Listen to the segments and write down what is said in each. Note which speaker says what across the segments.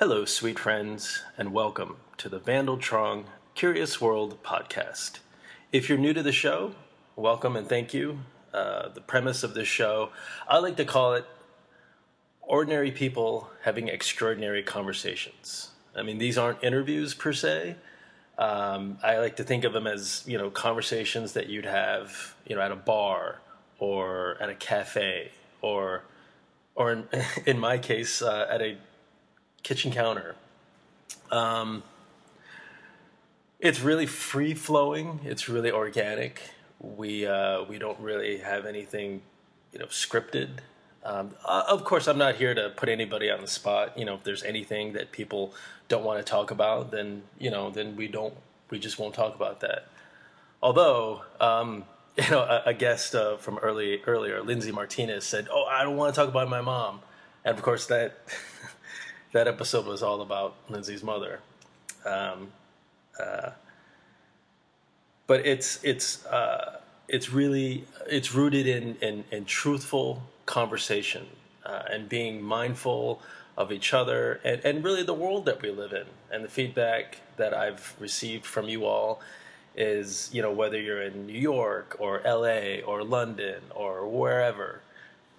Speaker 1: Hello, sweet friends, and welcome to the Vandal Trong Curious World podcast. If you're new to the show, welcome and thank you. Uh, the premise of this show, I like to call it ordinary people having extraordinary conversations. I mean, these aren't interviews per se. Um, I like to think of them as you know conversations that you'd have you know at a bar or at a cafe or or in, in my case uh, at a kitchen counter. Um, it's really free flowing. It's really organic. We uh, we don't really have anything, you know, scripted. Um, of course, I'm not here to put anybody on the spot. You know, if there's anything that people don't want to talk about, then you know, then we don't. We just won't talk about that. Although, um, you know, a, a guest uh, from early earlier, Lindsay Martinez, said, "Oh, I don't want to talk about my mom," and of course that that episode was all about Lindsay's mother. Um, uh, but it's it's uh, it's really it's rooted in in, in truthful conversation uh, and being mindful of each other and, and really the world that we live in and the feedback that I've received from you all is you know whether you're in New York or LA or London or wherever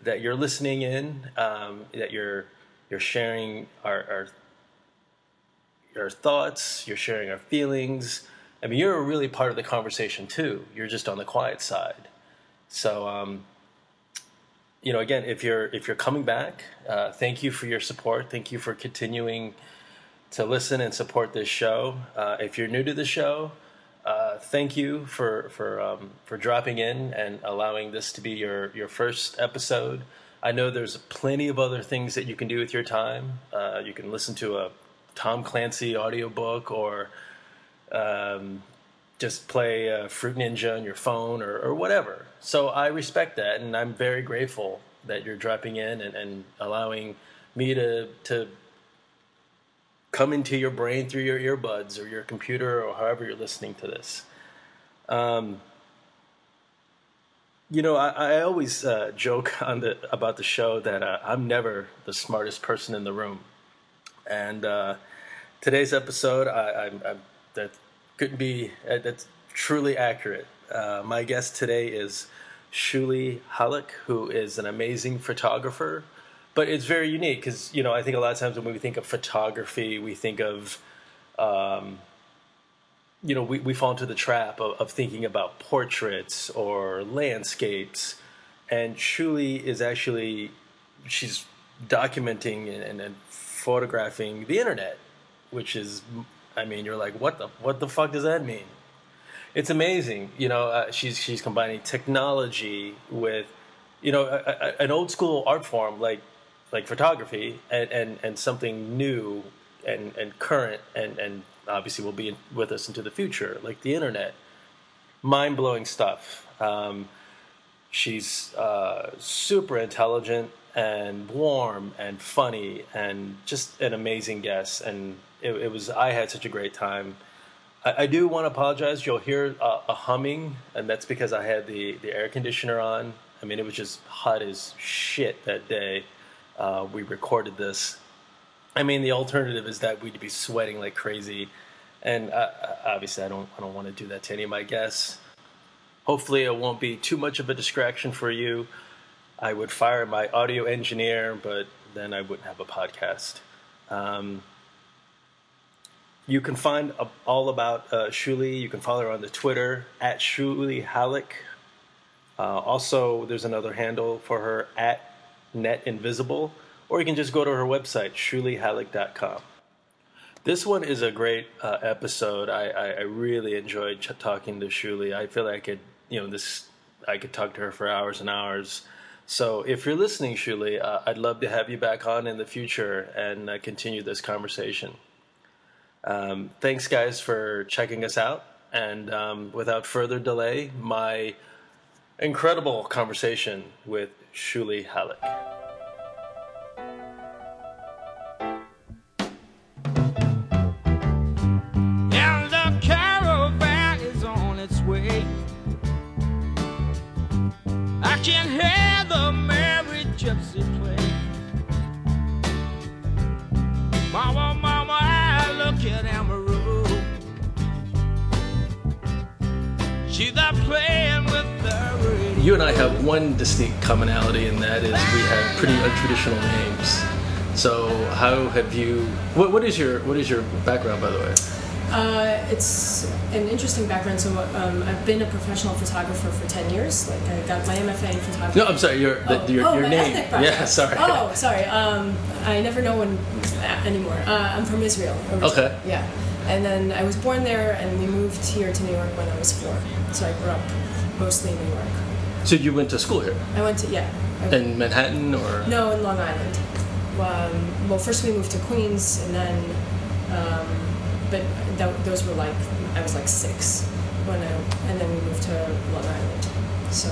Speaker 1: that you're listening in um, that you're you're sharing our, our our thoughts, you're sharing our feelings. I mean, you're really part of the conversation too. You're just on the quiet side. So, um, you know, again, if you're if you're coming back, uh, thank you for your support. Thank you for continuing to listen and support this show. Uh, if you're new to the show, uh, thank you for for um, for dropping in and allowing this to be your your first episode. I know there's plenty of other things that you can do with your time. Uh, you can listen to a Tom Clancy audiobook or um, just play uh, Fruit Ninja on your phone or, or, whatever. So I respect that, and I'm very grateful that you're dropping in and, and allowing me to to come into your brain through your earbuds or your computer or however you're listening to this. Um, you know, I, I always uh, joke on the about the show that uh, I'm never the smartest person in the room, and uh, today's episode, I, I, I, that couldn't be uh, that's truly accurate. Uh, my guest today is Shuli Hallak, who is an amazing photographer, but it's very unique because you know I think a lot of times when we think of photography, we think of um, you know, we, we fall into the trap of, of thinking about portraits or landscapes. And Shuli is actually, she's documenting and, and, photographing the internet, which is, I mean, you're like, what the, what the fuck does that mean? It's amazing. You know, uh, she's, she's combining technology with, you know, a, a, an old school art form like, like photography and, and, and something new and, and current and, and obviously will be with us into the future, like the internet. Mind blowing stuff. Um, she's uh, super intelligent and warm and funny and just an amazing guest. And it, it was I had such a great time. I, I do want to apologize. You'll hear a, a humming, and that's because I had the the air conditioner on. I mean, it was just hot as shit that day. Uh, we recorded this I mean, the alternative is that we'd be sweating like crazy, and uh, uh, obviously, I don't I don't want to do that to any of my guests. Hopefully, it won't be too much of a distraction for you. I would fire my audio engineer, but then I wouldn't have a podcast. Um, you can find all about uh, Shuli. You can follow her on the Twitter at Shuli Hallak. Uh, also, there's another handle for her at Net Invisible or you can just go to her website, shulihallak.com. This one is a great uh, episode. I, I, I, really enjoyed ch- talking to Shuli. I feel like I could, you know, this I could talk to her for hours and hours. So if you're listening, Shuli, uh, I'd love to have you back on in the future and uh, continue this conversation. Um, thanks, guys, for checking us out. And um, without further delay, my incredible conversation with Shuli Hallak.
Speaker 2: Gypsy play. Mama Kid Amaru. She's not playing with the.
Speaker 1: You and I have one distinct commonality, and that is we have pretty untraditional names. So, how have you? What, what is your What is your background, by the way?
Speaker 3: Uh, it's an interesting background. So um, I've been a professional photographer for ten years. Like I got my MFA in photography.
Speaker 1: No, I'm sorry. Your the,
Speaker 3: Oh,
Speaker 1: your,
Speaker 3: oh,
Speaker 1: your name. Yeah, sorry.
Speaker 3: Oh, sorry. Um, I never know when anymore. Uh, I'm from Israel. originally.
Speaker 1: Okay.
Speaker 3: Yeah, and then I was born there, and we moved here to New York when I was four. So I grew up mostly in New York.
Speaker 1: So you went to school here
Speaker 3: I went to yeah. I,
Speaker 1: in Manhattan, or
Speaker 3: no, in Long Island. Um, well, first we moved to Queens, and then, um, but that, those were like I was like six when I, and then we moved to Long Island. So,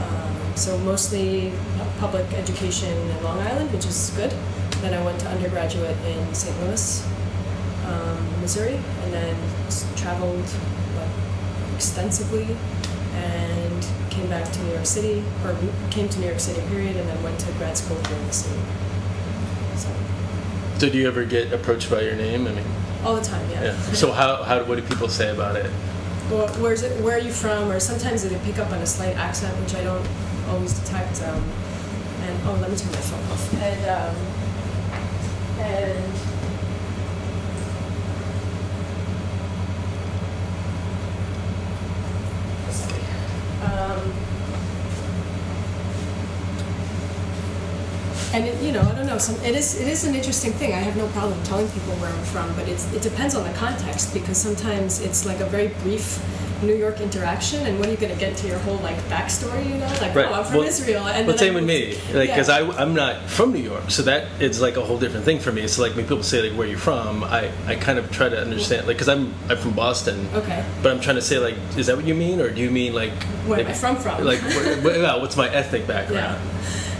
Speaker 3: um, so mostly public education in Long Island, which is good. Then I went to undergraduate in St. Louis, um, Missouri, and then traveled like, extensively and came back to New York City, or came to New York City, period, and then went to grad school here in the city. So,
Speaker 1: do you ever get approached by your name? I mean,
Speaker 3: all the time, yeah.
Speaker 1: yeah. So how how what do people say about it?
Speaker 3: Well, where's it, where are you from? Or sometimes they pick up on a slight accent, which I don't always detect. Um, and oh, let me turn my phone off. And um, and sorry. Um, and it, you know, I don't know. Some it is it is an interesting thing. I have no problem telling people where I'm from, but it's it depends on the context because sometimes it's like a very brief New York interaction, and when are you going to get to your whole like backstory? You know, like
Speaker 1: Right.
Speaker 3: oh, I'm from
Speaker 1: Well-
Speaker 3: Israel, and
Speaker 1: Well, same with me, like
Speaker 3: Yeah.
Speaker 1: because I I'm not from New York, so that is like a whole different thing for me. So like when people say like where you from, I I kind of try to understand like because I'm I'm from Boston,
Speaker 3: Okay.
Speaker 1: but I'm trying to say like is that what you mean or do you mean like
Speaker 3: Where am I from from?
Speaker 1: like where, where- yeah, what's my ethnic background?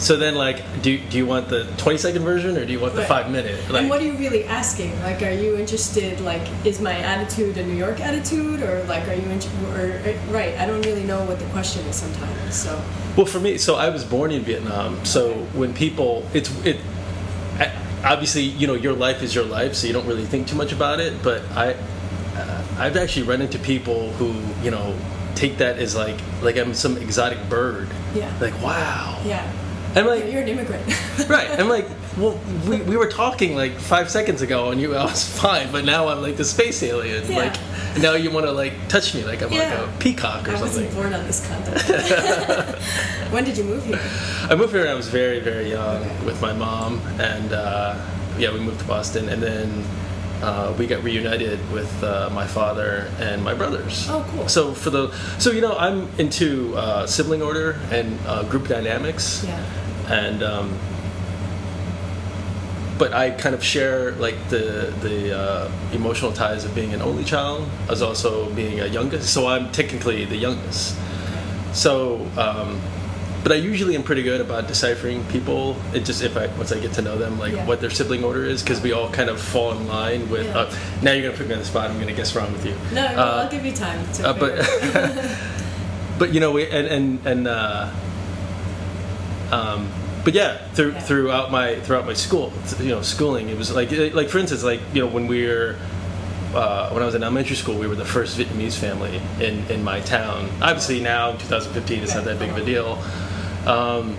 Speaker 1: So then like do do you want the 20 second version or do you want the
Speaker 3: Right.
Speaker 1: five minute? Like,
Speaker 3: and what are you really asking? Like, are you interested? Like, is my attitude a New York attitude, or like, are you in, or right? I don't really know what the question is sometimes. So,
Speaker 1: Well, for me, so I was born in Vietnam. So when people, it's it, obviously you know your life is your life, so you don't really think too much about it. But I, uh, I've actually run into people who you know take that as like like I'm some exotic bird.
Speaker 3: Yeah.
Speaker 1: Like wow.
Speaker 3: yeah,
Speaker 1: I'm like
Speaker 3: you're an immigrant.
Speaker 1: right. I'm like well we, we were talking like five seconds ago and you I was fine, but now I'm like the space alien.
Speaker 3: Yeah.
Speaker 1: Like now you want to like touch me like I'm
Speaker 3: Yeah.
Speaker 1: like a peacock or
Speaker 3: I
Speaker 1: something.
Speaker 3: I wasn't born on this continent. when did you move here?
Speaker 1: I moved here when I was very, very young
Speaker 3: Okay.
Speaker 1: with my mom, and uh, yeah, we moved to Boston, and then uh, we got reunited with uh, my father and my brothers.
Speaker 3: Oh, cool.
Speaker 1: So for the, so you know, I'm into uh, sibling order and uh, group dynamics,
Speaker 3: Yeah.
Speaker 1: And um, but I kind of share like the the uh, emotional ties of being an only child as also being a youngest. So I'm technically the youngest. So, um, but I usually am pretty good about deciphering people. It just if I once I get to know them, like
Speaker 3: Yeah.
Speaker 1: what their sibling order is, because we all kind of fall in line with.
Speaker 3: Yeah.
Speaker 1: Uh, now you're gonna put me on the spot. I'm gonna guess wrong with you.
Speaker 3: No, no,
Speaker 1: Uh,
Speaker 3: I'll give you time to.
Speaker 1: uh, but
Speaker 3: figure it out.
Speaker 1: but you know we and and and. Um, but yeah, through,
Speaker 3: Yeah.
Speaker 1: throughout my throughout my school, you know, schooling, it was like like for instance, like you know, when we were uh, when I was in elementary school, we were the first Vietnamese family in, in my town. Obviously, now 2015, it's not that big of a deal. Um,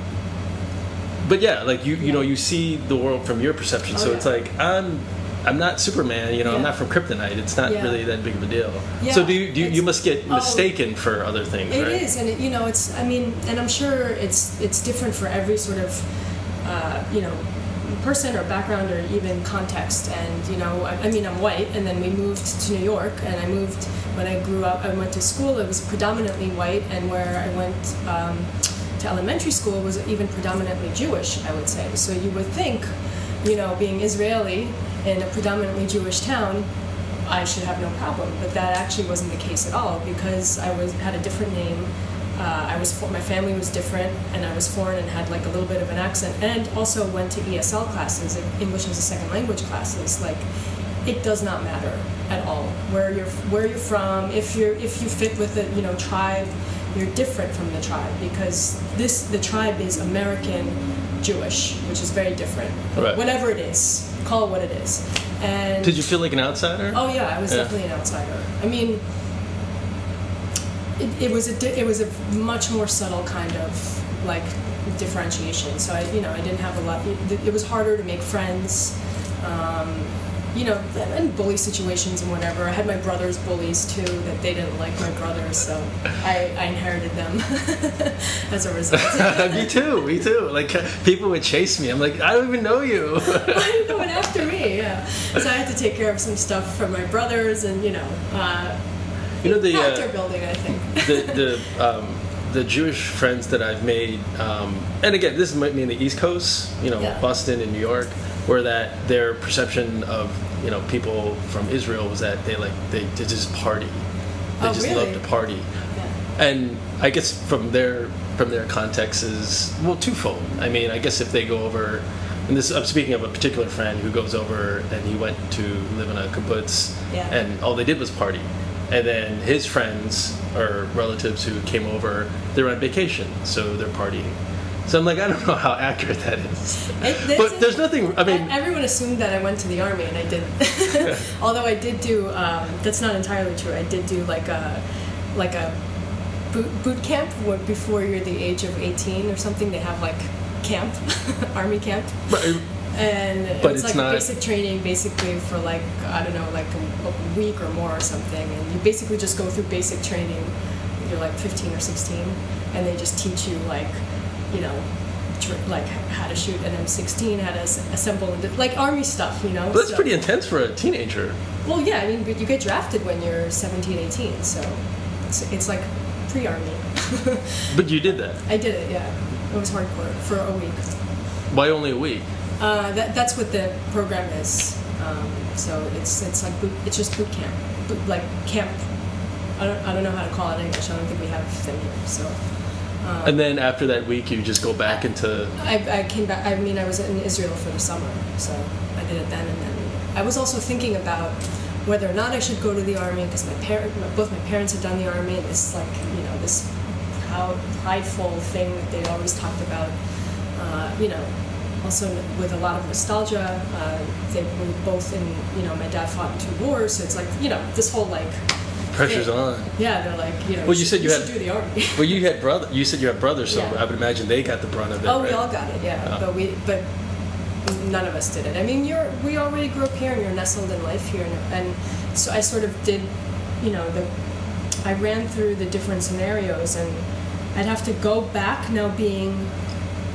Speaker 1: but yeah, like you you know, you see the world from your perception.
Speaker 3: Oh,
Speaker 1: so
Speaker 3: yeah.
Speaker 1: it's like I'm I'm not Superman. You know, I'm not from Kryptonite. It's not
Speaker 3: Yeah.
Speaker 1: really that big of a deal.
Speaker 3: Yeah,
Speaker 1: so do you, do you, you must get
Speaker 3: oh.
Speaker 1: mistaken for other things,
Speaker 3: It
Speaker 1: right?
Speaker 3: is, and it, you know, it's. I mean, and I'm sure it's it's different for every sort of, uh, you know, person or background or even context. And you know, I, I mean, I'm white, and then we moved to New York, and I moved when I grew up. I went to school. It was predominantly white, and where I went. Um, to elementary school was even predominantly Jewish, I would say. So you would think, you know, being Israeli in a predominantly Jewish town, I should have no problem. But that actually wasn't the case at all because I was had a different name. Uh, I was my family was different, and I was foreign and had like a little bit of an accent, and also went to ESL classes, English as a second language classes. Like, it does not matter at all where you're where you're from. If you're if you fit with the you know tribe, you're different from the tribe because this the tribe is American Jewish, which is very different.
Speaker 1: Right.
Speaker 3: Whatever it is, call it what it is. And
Speaker 1: Did you feel like an outsider?
Speaker 3: Oh yeah, I was
Speaker 1: Yeah.
Speaker 3: definitely an outsider. I mean, it, it was a di- it was a much more subtle kind of like differentiation. So I you know I didn't have a lot. It, it was harder to make friends. Um, you know, and bully situations and whatever. I had my brother's bullies too that they didn't like my brothers, so I, I inherited them as a result.
Speaker 1: me too. Me too. Like uh, people would chase me. I'm like, I don't even know you.
Speaker 3: Why are you going after me? Yeah. So I had to take care of some stuff for my brothers, and you know, uh,
Speaker 1: you know the
Speaker 3: character
Speaker 1: uh,
Speaker 3: building. I think.
Speaker 1: the the um, the Jewish friends that I've made, um, and again, this might be in the East Coast, you know,
Speaker 3: Yeah.
Speaker 1: Boston and New York, where that their perception of you know people from Israel was that they like they, they just party, they
Speaker 3: Oh,
Speaker 1: just
Speaker 3: really?
Speaker 1: love to party,
Speaker 3: Yeah.
Speaker 1: and I guess from their from their context is well twofold. I mean, I guess if they go over, and this I'm speaking of a particular friend who goes over and he went to live in a kibbutz,
Speaker 3: Yeah.
Speaker 1: and all they did was party. And then his friends or relatives who came over, they're on vacation, so they're partying. So I'm like, I don't know how accurate that is.
Speaker 3: It-
Speaker 1: but there's nothing. I mean,
Speaker 3: Everyone assumed that I went to the army, and I didn't. Although I did do. Um, that's not entirely true. I did do like a, like a, boot, boot camp before you're the age of 18 or something. They have like camp, army camp,
Speaker 1: but-
Speaker 3: and it
Speaker 1: But
Speaker 3: was
Speaker 1: it's
Speaker 3: like
Speaker 1: not-
Speaker 3: basic training, basically for like I don't know, like a, a week or more or something. And you basically just go through basic training. You're like 15 or 16, and they just teach you like, you know. Like how to shoot an M16, how to assemble, like army stuff, you know.
Speaker 1: but that's
Speaker 3: So-
Speaker 1: pretty intense for a teenager.
Speaker 3: Well, yeah, I mean, but you get drafted when you're 17, 18, so it's, it's like pre-army.
Speaker 1: But you did that.
Speaker 3: I did it, yeah. It was hardcore for a week.
Speaker 1: Why only a week?
Speaker 3: Uh, that, that's what the program is. Um, so it's it's like boot, it's just boot camp, boot, like camp. I don't, I don't know how to call it in English. I don't think we have them here. So
Speaker 1: and then after that week, you just go back into.
Speaker 3: I, I came back. I mean, I was in Israel for the summer, so I did it then and then. I was also thinking about whether or not I should go to the army because my parent, both my parents had done the army, and this like you know this proud, prideful thing that they always talked about. Uh, you know, also with a lot of nostalgia. Uh, they were both in. You know, my dad fought in two wars, so it's like you know this whole like.
Speaker 1: Pressure's
Speaker 3: thing.
Speaker 1: on.
Speaker 3: Yeah, they're like you know.
Speaker 1: Well, you
Speaker 3: should-
Speaker 1: said you
Speaker 3: should
Speaker 1: had-
Speaker 3: do the army.
Speaker 1: Well, you had brother. You said you had brothers, so
Speaker 3: Yeah.
Speaker 1: I would imagine they got the brunt of it.
Speaker 3: Oh, we all got it, yeah.
Speaker 1: Oh.
Speaker 3: But we, but none of us did it. I mean, you're we already grew up here, and you're nestled in life here, and, and so I sort of did, you know, the I ran through the different scenarios, and I'd have to go back now being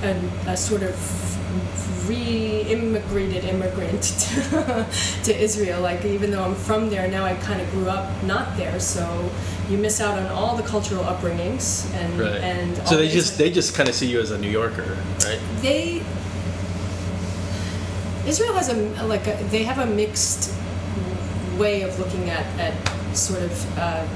Speaker 3: a, a sort of re-immigrated immigrant to, to Israel. Like even though I'm from there now, I kind of grew up not there, so you miss out on all the cultural upbringings and
Speaker 1: Right.
Speaker 3: and
Speaker 1: so they
Speaker 3: the
Speaker 1: just they just kind of see you as a New Yorker, right?
Speaker 3: they Israel has a like a, they have a mixed way of looking at at sort of uh,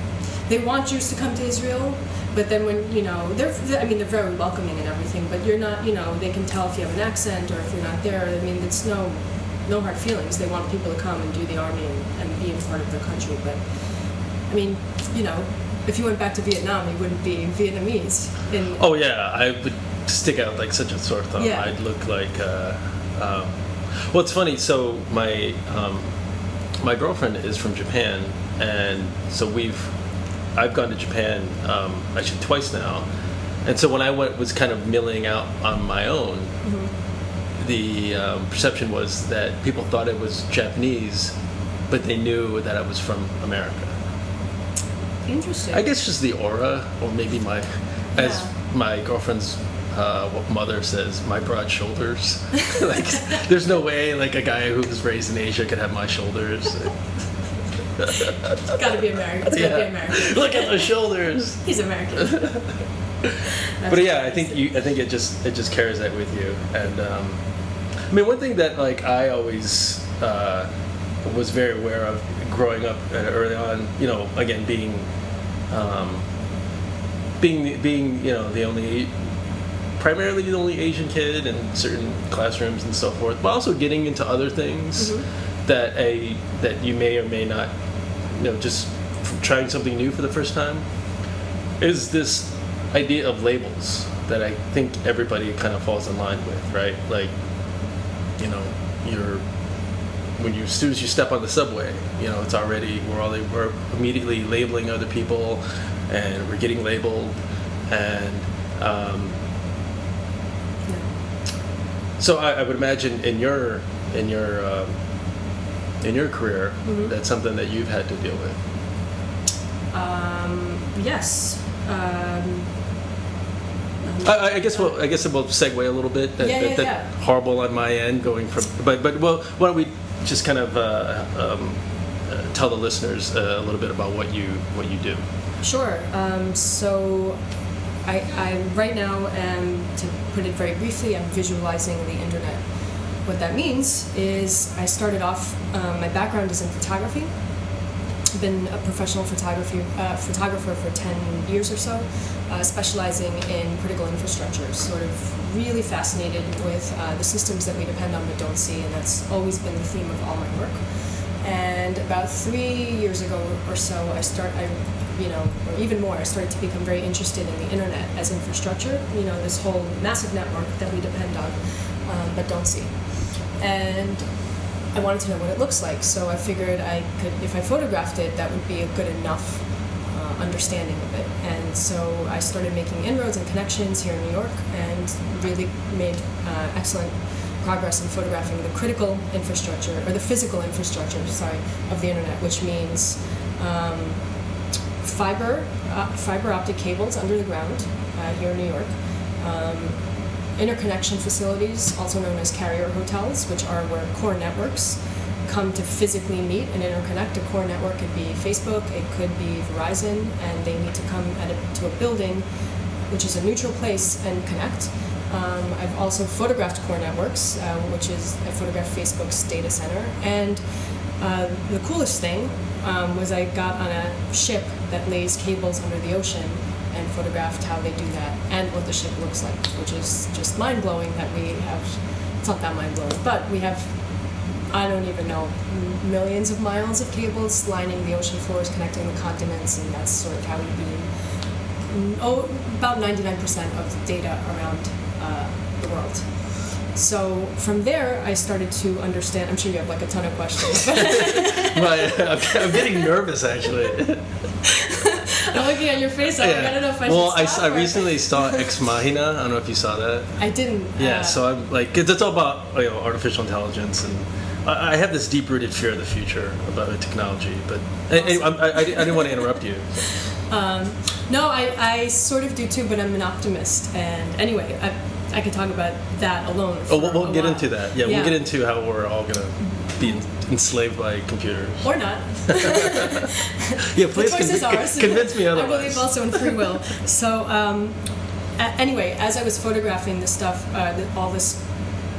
Speaker 3: they want Jews to come to Israel, but then when you know they're, I mean they're very welcoming and everything, but you're not you know they can tell if you have an accent or if you're not there. I mean it's no no hard feelings. They want people to come and do the army and, and be a part of their country, but I mean you know if you went back to Vietnam, you wouldn't be Vietnamese. In,
Speaker 1: Oh yeah, I would stick out like such a sore thumb.
Speaker 3: Yeah.
Speaker 1: I'd look like. Uh, um, well, it's funny. So my um, my girlfriend is from Japan, and so we've I've gone to Japan um, actually twice now, and so when I went was kind of milling out on my own. The um, perception was that people thought it was Japanese, but they knew that I was from America.
Speaker 3: Interesting.
Speaker 1: I guess just the aura, or maybe my, as my girlfriend's uh, mother says, my broad shoulders. like, there's no way like a guy who was raised in Asia could have my shoulders.
Speaker 3: It's got to be American. It's got to be American.
Speaker 1: Look at the shoulders.
Speaker 3: He's American.
Speaker 1: But yeah, I think you. I think it just it just carries that with you. And um, I mean, one thing that like I always uh, was very aware of growing up uh, early on. You know, again being um, being being you know the only primarily the only Asian kid in certain classrooms and so forth, but also getting into other things that a that you may or may not you know just f- trying something new for the first time is this idea of labels that I think everybody kind of falls in line with, right? Like, you know, you're when you as soon as you step on the subway, you know it's already we're all we're immediately labeling other people, and we're getting labeled, and um, so I, I would imagine in your in your um, in your career
Speaker 3: Mhm.
Speaker 1: that's something that you've had to deal with.
Speaker 3: Um, yes. Um,
Speaker 1: I, I guess we'll I guess we'll segue a little bit. That,
Speaker 3: Yeah,
Speaker 1: that,
Speaker 3: yeah,
Speaker 1: that
Speaker 3: yeah.
Speaker 1: Horrible on my end, going from but but well, why don't we just kind of uh, um, uh, tell the listeners uh, a little bit about what you what you do.
Speaker 3: Sure. Um, so, I, I right now am to put it very briefly. I'm visualizing the internet. What that means is I started off. Um, my background is in photography. I've been a professional photography uh, photographer for ten years or so, uh, specializing in critical infrastructure. Sort of really fascinated with uh, the systems that we depend on but don't see, and that's always been the theme of all my work. And about three years ago or so, I start, I, you know, or even more, I started to become very interested in the internet as infrastructure. You know, this whole massive network that we depend on, um, but don't see. And I wanted to know what it looks like, so I figured I could, if I photographed it, that would be a good enough uh, understanding of it. And so I started making inroads and connections here in New York, and really made uh, excellent progress in photographing the critical infrastructure or the physical infrastructure, sorry, of the internet, which means um, fiber uh, fiber optic cables under the ground uh, here in New York. Um, interconnection facilities, also known as carrier hotels, which are where core networks come to physically meet and interconnect. A core network could be Facebook, it could be Verizon, and they need to come a, to a building, which is a neutral place, and connect. Um, I've also photographed core networks, uh, which is I photographed Facebook's data center, and uh, the coolest thing um, was I got on a ship that lays cables under the ocean and photographed how they do that and what the ship looks like, which is just mind blowing that we have. It's not that mind blowing, but we have. I don't even know millions of miles of cables lining the ocean floors, connecting the continents, and that's sort of how we beam. Oh, about 99% of the data around uh, the world. So from there, I started to understand. I'm sure you have like a ton of questions.
Speaker 1: Right, I'm, I'm getting nervous actually.
Speaker 3: I'm looking at your face. I'm like, I don't know if I
Speaker 1: well,
Speaker 3: should
Speaker 1: I, I recently saw Ex Machina. I don't know if you saw that.
Speaker 3: I didn't.
Speaker 1: Yeah,
Speaker 3: uh,
Speaker 1: so I'm like, it's all about you know artificial intelligence, and I, I have this deep-rooted fear of the future about the technology. But I, I, I, I didn't want to interrupt you.
Speaker 3: No, I, I sort of do too, but I'm an optimist. And anyway, I, I could talk about that alone.
Speaker 1: Oh, we'll, we'll get
Speaker 3: while.
Speaker 1: into that. Yeah, we'll get into how we're all gonna be enslaved by computers.
Speaker 3: Or not.
Speaker 1: Yeah,
Speaker 3: the
Speaker 1: please
Speaker 3: ours.
Speaker 1: convince me otherwise.
Speaker 3: I believe also in free will. So, um, a- anyway, as I was photographing this stuff, uh, th- all this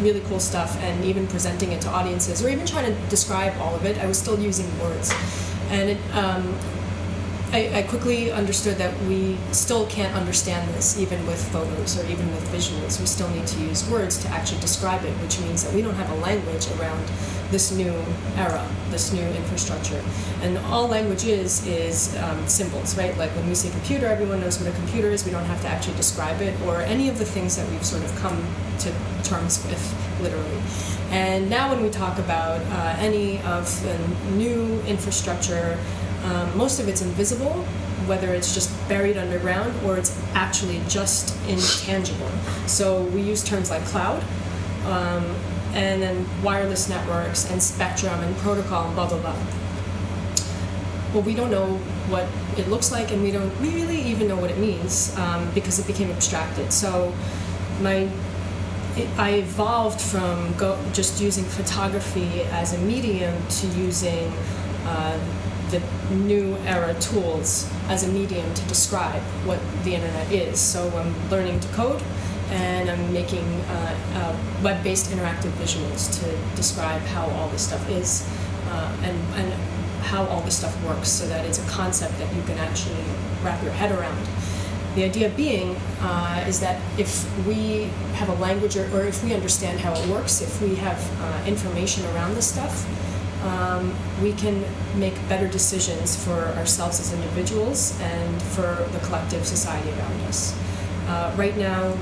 Speaker 3: really cool stuff, and even presenting it to audiences, or even trying to describe all of it, I was still using words. And it, um, I, I quickly understood that we still can't understand this, even with photos or even with visuals. We still need to use words to actually describe it, which means that we don't have a language around this new era, this new infrastructure. And all language is is um, symbols, right? Like when we say computer, everyone knows what a computer is. We don't have to actually describe it or any of the things that we've sort of come to terms with, literally. And now, when we talk about uh, any of the new infrastructure, um, most of it's invisible, whether it's just buried underground or it's actually just intangible. So we use terms like cloud, um, and then wireless networks, and spectrum, and protocol, and blah blah blah. Well, we don't know what it looks like, and we don't really even know what it means um, because it became abstracted. So my I evolved from go, just using photography as a medium to using uh, the new era tools as a medium to describe what the internet is. So I'm learning to code and I'm making uh, uh, web based interactive visuals to describe how all this stuff is uh, and, and how all this stuff works so that it's a concept that you can actually wrap your head around. The idea being uh, is that if we have a language or, or if we understand how it works, if we have uh, information around this stuff, um, we can make better decisions for ourselves as individuals and for the collective society around us. Uh, right now,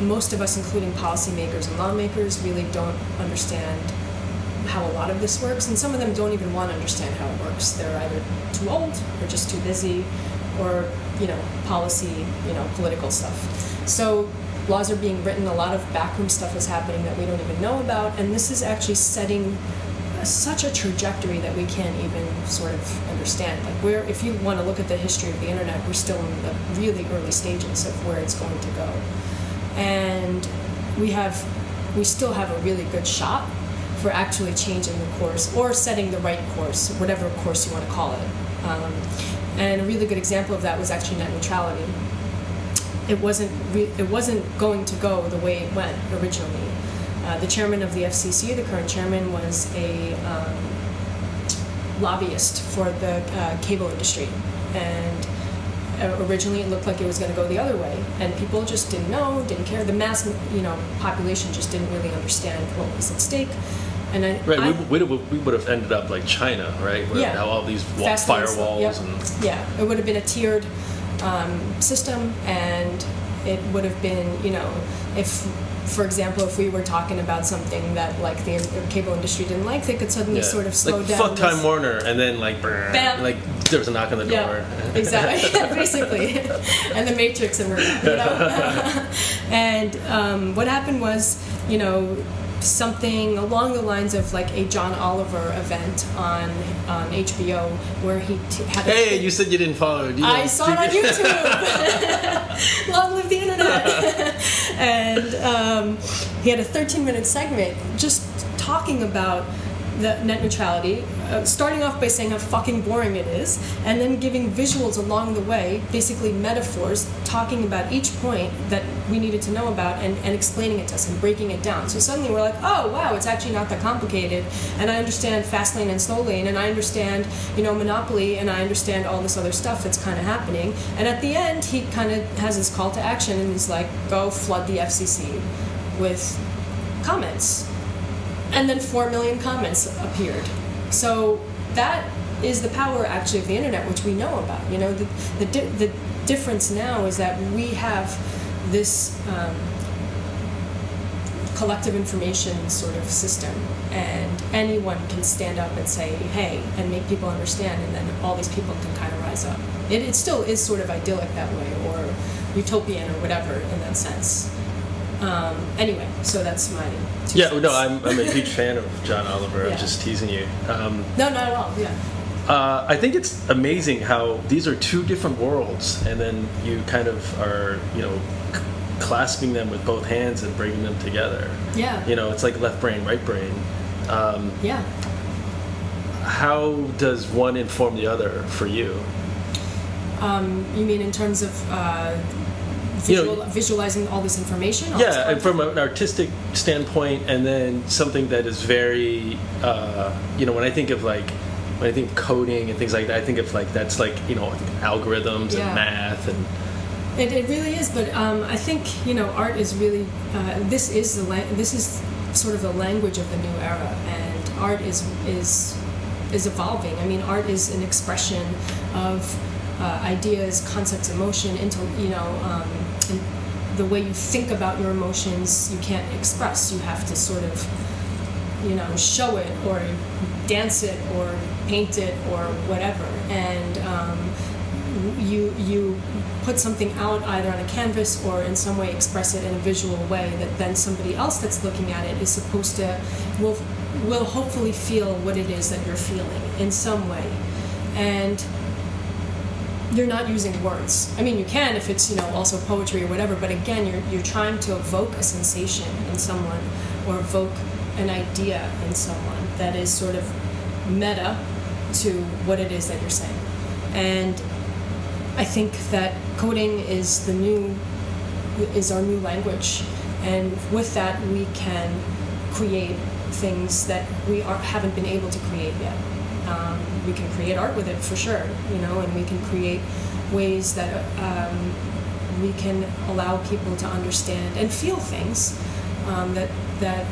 Speaker 3: most of us, including policymakers and lawmakers, really don't understand how a lot of this works, and some of them don't even want to understand how it works. They're either too old or just too busy, or you know, policy, you know, political stuff. So laws are being written. A lot of backroom stuff is happening that we don't even know about, and this is actually setting such a trajectory that we can't even sort of understand. Like where, if you want to look at the history of the internet, we're still in the really early stages of where it's going to go, and we have, we still have a really good shot for actually changing the course or setting the right course, whatever course you want to call it. Um, and a really good example of that was actually net neutrality. It wasn't re- it wasn't going to go the way it went originally. Uh, the chairman of the FCC, the current chairman, was a um, lobbyist for the uh, cable industry, and uh, originally it looked like it was going to go the other way, and people just didn't know, didn't care. The mass, you know, population just didn't really understand what was at stake. And I,
Speaker 1: Right,
Speaker 3: I,
Speaker 1: we, we, we would have ended up like China, right? Where
Speaker 3: Yeah.
Speaker 1: now all these wa- firewalls
Speaker 3: yep.
Speaker 1: and
Speaker 3: yeah, it would have been a tiered um, system, and it would have been, you know, if, for example, if we were talking about something that like the cable industry didn't like, they could suddenly
Speaker 1: yeah.
Speaker 3: sort of slow
Speaker 1: like,
Speaker 3: down.
Speaker 1: Fuck Time Warner, and then like, brr,
Speaker 3: Bam.
Speaker 1: like there was a knock on the door.
Speaker 3: Yeah, exactly. Basically, and the Matrix and we're you know. and um, what happened was, you know, something along the lines of like a John Oliver event on on HBO where he t- had. A
Speaker 1: Hey, you said you didn't follow. You
Speaker 3: I
Speaker 1: know,
Speaker 3: saw it on YouTube. Long live the internet. And um, he had a 13 minute segment just talking about the net neutrality, uh, starting off by saying how fucking boring it is, and then giving visuals along the way, basically metaphors, talking about each point that we needed to know about and, and explaining it to us and breaking it down. So suddenly we're like, oh wow, it's actually not that complicated, and I understand fast lane and slow lane, and I understand, you know, monopoly, and I understand all this other stuff that's kind of happening. And at the end, he kind of has his call to action, and he's like, go flood the FCC with comments and then 4 million comments appeared. So that is the power actually of the internet, which we know about. You know, the, the, di- the difference now is that we have this um, collective information sort of system, and anyone can stand up and say, hey, and make people understand, and then all these people can kind of rise up. It, it still is sort of idyllic that way, or utopian, or whatever in that sense. Um, anyway, so that's my two
Speaker 1: Yeah,
Speaker 3: cents.
Speaker 1: no, I'm, I'm a huge fan of John Oliver.
Speaker 3: Yeah.
Speaker 1: I'm just teasing you. Um,
Speaker 3: No, not at all. Yeah.
Speaker 1: uh, I think it's amazing how these are two different worlds, and then you kind of are, you know, c- clasping them with both hands and bringing them together.
Speaker 3: Yeah.
Speaker 1: You know, it's like left brain, right brain. Um,
Speaker 3: Yeah.
Speaker 1: how does one inform the other for you?
Speaker 3: Um, you mean in terms of uh,
Speaker 1: You know-
Speaker 3: visualizing all this information? all
Speaker 1: Yeah, and from an artistic standpoint, and then something that is very, uh, you know, when I think of like, when I think of coding and things like that, I think of like that's like you know algorithms
Speaker 3: Yeah.
Speaker 1: and math and
Speaker 3: It, it really is, but um, I think you know art is really uh, this is the la- this is sort of the language of the new era, and art is is is evolving. I mean, art is an expression of uh, ideas, concepts, emotion, into you know. Um, the way you think about your emotions, you can't express. You have to sort of, you know, show it or dance it or paint it or whatever. And um, you you put something out either on a canvas or in some way express it in a visual way that then somebody else that's looking at it is supposed to will will hopefully feel what it is that you're feeling in some way and you're not using words. I mean you can if it's you know also poetry or whatever but again you're you're trying to evoke a sensation in someone or evoke an idea in someone that is sort of meta to what it is that you're saying. And I think that coding is the new is our new language, and with that we can create things that we are, haven't been able to create yet. Um, we can create art with it for sure, you know, and we can create ways that um, we can allow people to understand and feel things um, that that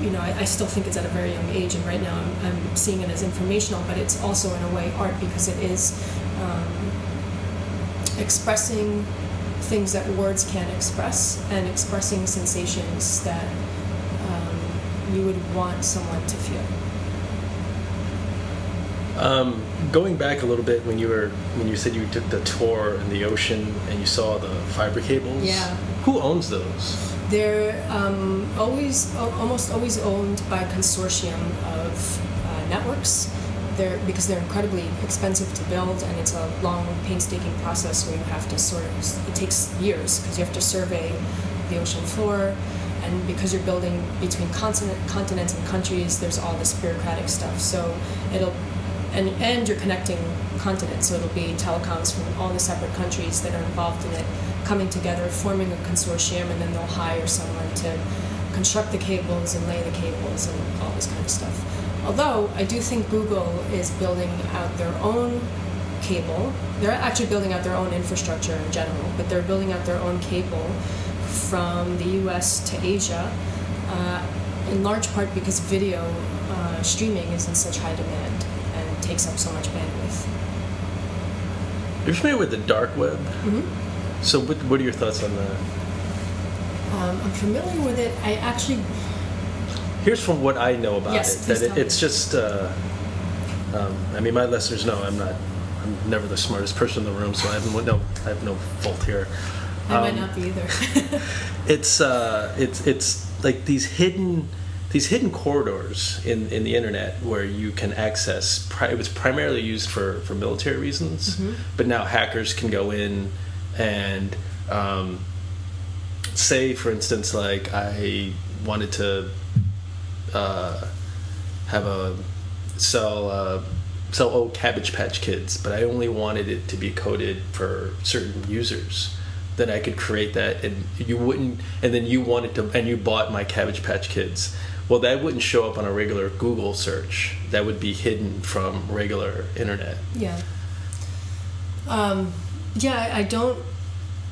Speaker 3: you know, I, I still think it's at a very young age, and right now I'm, I'm seeing it as informational, but it's also in a way art because it is um, expressing things that words can't express and expressing sensations that um, you would want someone to feel.
Speaker 1: Um, going back a little bit when you were when you said you took the tour in the ocean and you saw the fiber cables.
Speaker 3: Yeah.
Speaker 1: Who owns those?
Speaker 3: They're um, always, almost always owned by a consortium of uh, networks. They're, because they're incredibly expensive to build, and it's a long, painstaking process where you have to sort of, it takes years because you have to survey the ocean floor, and because you're building between continent, continents and countries, there's all this bureaucratic stuff. So it'll, and, and you're connecting continents, so it'll be telecoms from all the separate countries that are involved in it coming together, forming a consortium, and then they'll hire someone to construct the cables and lay the cables and all this kind of stuff. Although I do think Google is building out their own cable. They're actually building out their own infrastructure in general, but they're building out their own cable from the US to Asia, uh, in large part because video uh, streaming is in such high demand and takes up so much bandwidth.
Speaker 1: You're familiar with the dark web?
Speaker 3: Mhm.
Speaker 1: So what, what are your thoughts on that?
Speaker 3: Um, I'm familiar with it. I actually
Speaker 1: Here's from what I know about
Speaker 3: Yes,
Speaker 1: it. That it, it's just. Uh, um, I mean, my listeners know I'm not. I'm never the smartest person in the room, so I have no. I have no fault here.
Speaker 3: I might
Speaker 1: Um,
Speaker 3: not be either.
Speaker 1: it's uh, it's it's like these hidden these hidden corridors in, in the internet where you can access pri- it was primarily used for, for military reasons
Speaker 3: Mhm.
Speaker 1: but now hackers can go in and um, say for instance like i wanted to uh, have a sell uh, sell old cabbage patch kids but i only wanted it to be coded for certain users then i could create that and you wouldn't and then you wanted to and you bought my cabbage patch kids well that wouldn't show up on a regular google search that would be hidden from regular internet
Speaker 3: Yeah. Um, yeah, I- don't.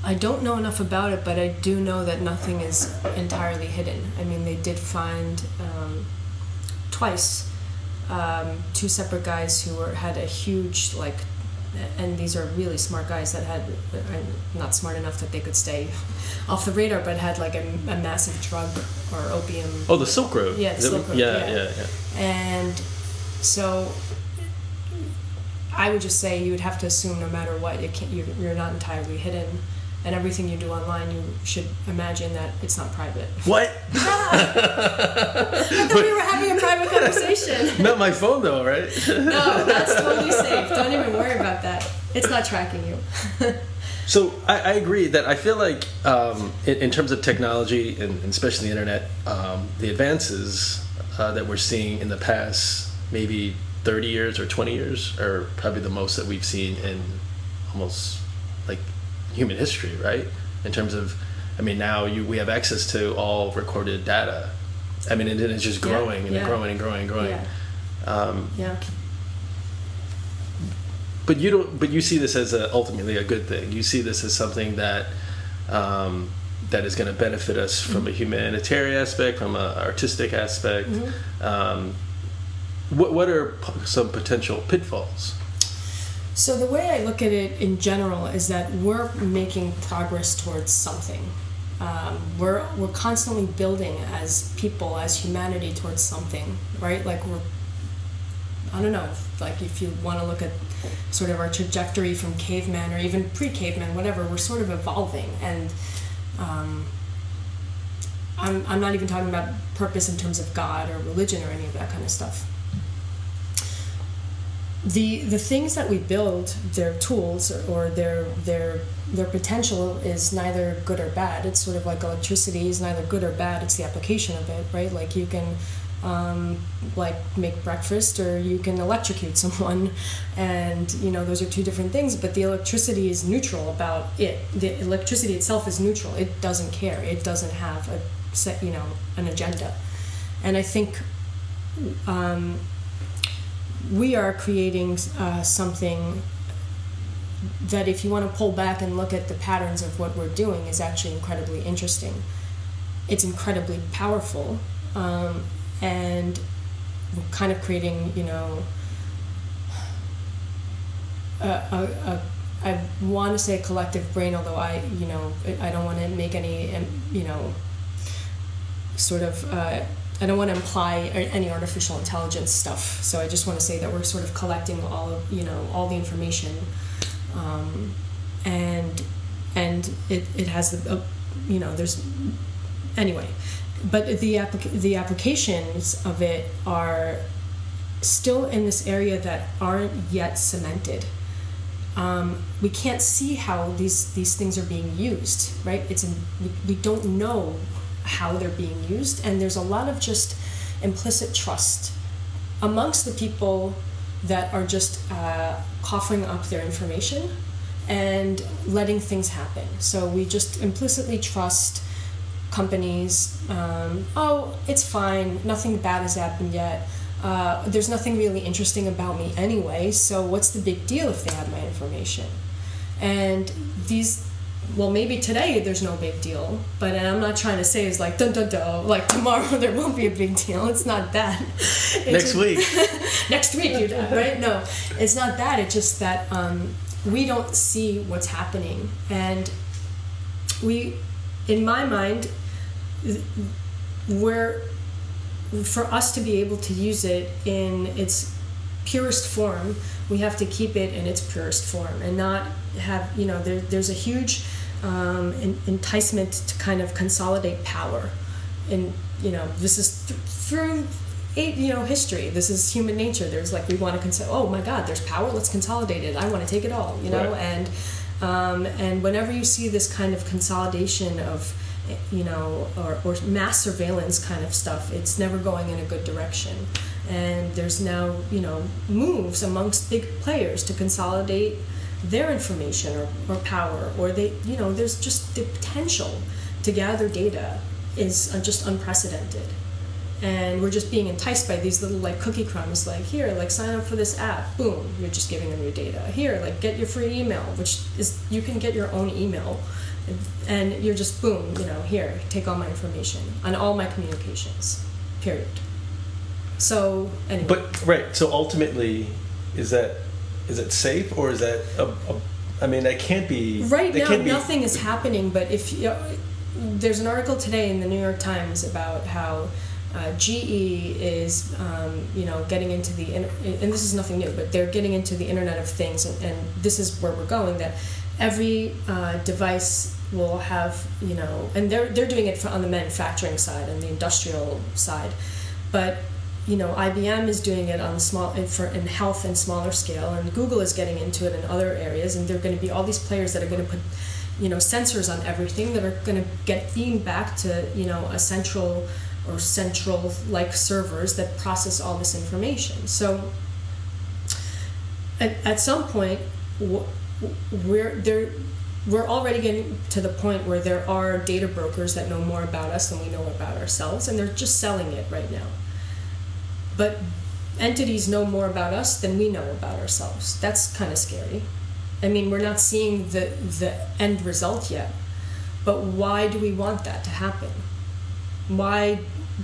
Speaker 3: I don't know enough about it, but I do know that nothing is entirely hidden. I mean, they did find um, twice um, two separate guys who were had a huge like, and these are really smart guys that had uh, not smart enough that they could stay off the radar, but had like a, a massive drug or opium
Speaker 1: oh the silk road
Speaker 3: Yeah, the Silk Road,
Speaker 1: yeah,
Speaker 3: yeah.
Speaker 1: yeah yeah
Speaker 3: and so I would just say you would have to assume no matter what, you can't, you're, you're not entirely hidden. And everything you do online, you should imagine that it's not private.
Speaker 1: what
Speaker 3: I thought we were having a private conversation.
Speaker 1: not my phone though right
Speaker 3: No, that's totally safe. Don't even worry about that. It's not tracking you.
Speaker 1: So I, I agree that I feel like um, in, in terms of technology and, and especially the internet, um, the advances uh, that we're seeing in the past maybe 30 years or 20 years are probably the most that we've seen in almost human history, right? In terms of, I mean, now you we have access to all recorded data. I mean, and then it's just
Speaker 3: Yeah,
Speaker 1: growing and
Speaker 3: yeah.
Speaker 1: growing and growing and growing.
Speaker 3: Yeah.
Speaker 1: Um,
Speaker 3: Yeah.
Speaker 1: but you don't but you see this as a, ultimately a good thing you see this as something that um, that is going to benefit us from a humanitarian aspect from an artistic aspect um, what, what are p- some potential pitfalls
Speaker 3: So the way I look at it in general is that we're making progress towards something. Um, we're we're constantly building as people, as humanity, towards something, right? Like we're, I don't know, like if you want to look at sort of our trajectory from caveman or even pre-caveman, whatever, we're sort of evolving, and um, I'm I'm not even talking about purpose in terms of God or religion or any of that kind of stuff the the things that we build their tools or, their their their potential is neither good or bad. It's sort of like electricity is neither good or bad. It's the application of it right? Like you can um, like make breakfast or you can electrocute someone. And you know those are two different things but the electricity is neutral about it. The electricity itself is neutral. It doesn't care. It doesn't have a set you know an agenda. And i think um, we are creating uh, something that if you want to pull back and look at the patterns of what we're doing is actually incredibly interesting. It's incredibly powerful um, and we're kind of creating you know a, a, a I want to say a collective brain although I you know I- don't want to make any you know sort of uh, I don't want to imply any artificial intelligence stuff. So I just want to say that we're sort of collecting all of you know all the information, um, and and it, it has the uh, you know there's anyway, but the applic- the applications of it are still in this area that aren't yet cemented. Um, we can't see how these these things are being used, right? It's in, we, we don't know how they're being used, and there's a lot of just implicit trust amongst the people that are just uh, coughing up their information and letting things happen. So we just implicitly trust companies. Um, oh, it's fine. Nothing bad has happened yet. Uh, there's nothing really interesting about me anyway. So what's the big deal if they have my information? And these well, maybe today there's no big deal, but I'm not trying to say it's like dun dun dun, like tomorrow there won't be a big deal. It's not that.
Speaker 1: It's next week.
Speaker 3: next week, you right? No, it's not that. It's just that um, we don't see what's happening, and we, in my mind, we're for us to be able to use it in its purest form, we have to keep it in its purest form and not have you know there, there's a huge um, enticement to kind of consolidate power. And you know this is th- through you know history. This is human nature. There's like we want to consolidate oh my god there's power let's consolidate it. I want to take it all you know?
Speaker 1: Right.
Speaker 3: and um, and whenever you see this kind of consolidation of you know or, or mass surveillance kind of stuff it's never going in a good direction. And there's now you know moves amongst big players to consolidate their information or, or power or they you know there's just the potential to gather data is just unprecedented. And we're just being enticed by these little like cookie crumbs like here like sign up for this app. Boom you're just giving them your data. Here like get your free email which is you can get your own email. And you're just boom you know here take all my information on all my communications period. So anyway.
Speaker 1: But right so ultimately is that is it safe or is that a, a I mean, that can't be.
Speaker 3: Right now,
Speaker 1: can't
Speaker 3: nothing is happening. But if you know, there's an article today in the New York Times about how uh, GE is, um, you know, getting into the and this is nothing new, but they're getting into the Internet of Things, and, and this is where we're going. That every uh, device will have, you know, and they're they're doing it for, on the manufacturing side and the industrial side, but you know IBM is doing it on small for in health and smaller scale, and Google is getting into it in other areas, and there are going to be all these players that are going to put you know sensors on everything that are going to get beamed back to you know a central or central like servers that process all this information. So at, at some point we're there we're already getting to the point where there are data brokers that know more about us than we know about ourselves and they're just selling it right now but entities know more about us than we know about ourselves. That's kind of scary. I mean, we're not seeing the the end result yet. But why do we want that to happen? Why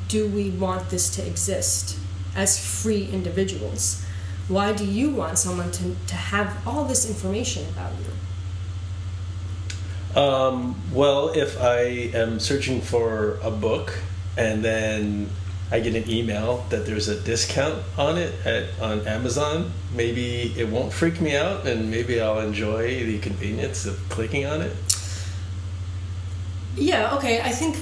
Speaker 3: do we want this to exist as free individuals? Why do you want someone to, to have all this information about
Speaker 1: you? Um, well, if I am searching for a book and then I get an email that there's a discount on it at on Amazon, maybe it won't freak me out, and maybe I'll enjoy the convenience of clicking on it.
Speaker 3: Yeah. Okay. I think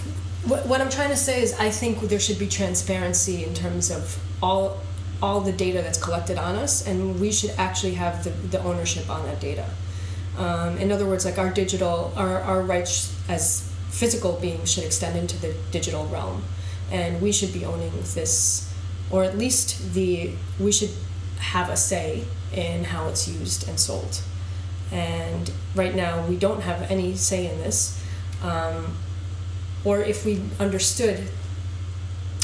Speaker 3: what, what I'm trying to say is I think there should be transparency in terms of all all the data that's collected on us, and we should actually have the, the ownership on that data. Um, in other words, like our digital, our, our rights as physical beings should extend into the digital realm and we should be owning this or at least the we should have a say in how it's used and sold. And right now we don't have any say in this um, or if we understood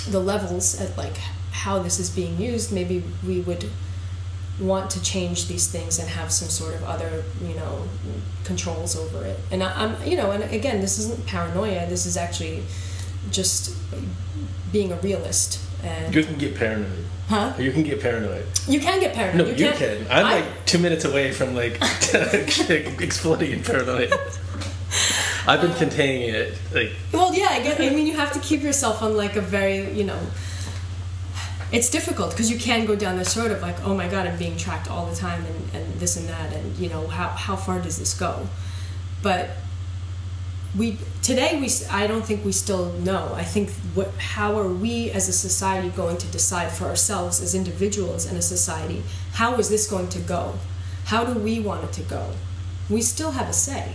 Speaker 3: the levels at like how this is being used maybe we would want to change these things and have some sort of other you know controls over it. And I, i'm you know and again this isn't paranoia. This is actually just being a realist. And
Speaker 1: you can get paranoid.
Speaker 3: Huh?
Speaker 1: You can get paranoid.
Speaker 3: You can get paranoid.
Speaker 1: No,
Speaker 3: you,
Speaker 1: you can. I'm I, like two minutes away from like exploding in paranoia. I've been containing it. Like,
Speaker 3: Well, yeah, I get. I mean, you have to keep yourself on like a very, you know. It's difficult because you can go down this road of like, oh my god, I'm being tracked all the time, and, and this and that, and you know, how how far does this go? But we today we I don't think we still know. I think what how are we as a society going to decide for ourselves as individuals and a society? How is this going to go? How do we want it to go? We still have a say.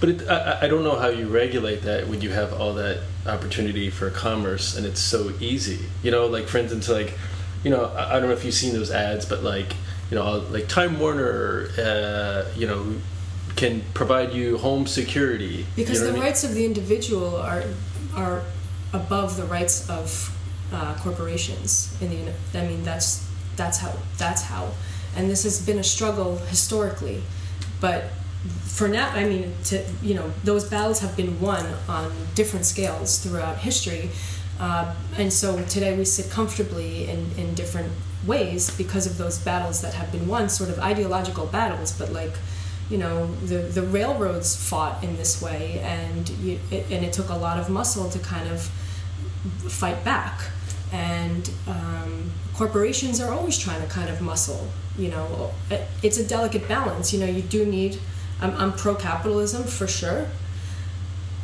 Speaker 1: but it, I, I- I don't know how you regulate that when you have all that opportunity for commerce and it's so easy. You know, like for instance, like, you know, I, I don't know if you've seen those ads, but like, you know, like Time Warner, uh, you know, can provide you home security.
Speaker 3: Because
Speaker 1: you know
Speaker 3: the
Speaker 1: I mean?
Speaker 3: rights of the individual are are above the rights of uh, corporations. In the, I mean, that's that's how that's how, and this has been a struggle historically, but for now, I mean, to you know, those battles have been won on different scales throughout history, uh, and so today we sit comfortably in in different ways because of those battles that have been won, sort of ideological battles, but like you know the the railroads fought in this way and you, it, and it took a lot of muscle to kind of fight back. And um, corporations are always trying to kind of muscle you know it's a delicate balance you know you do need I'm, I'm pro-capitalism for sure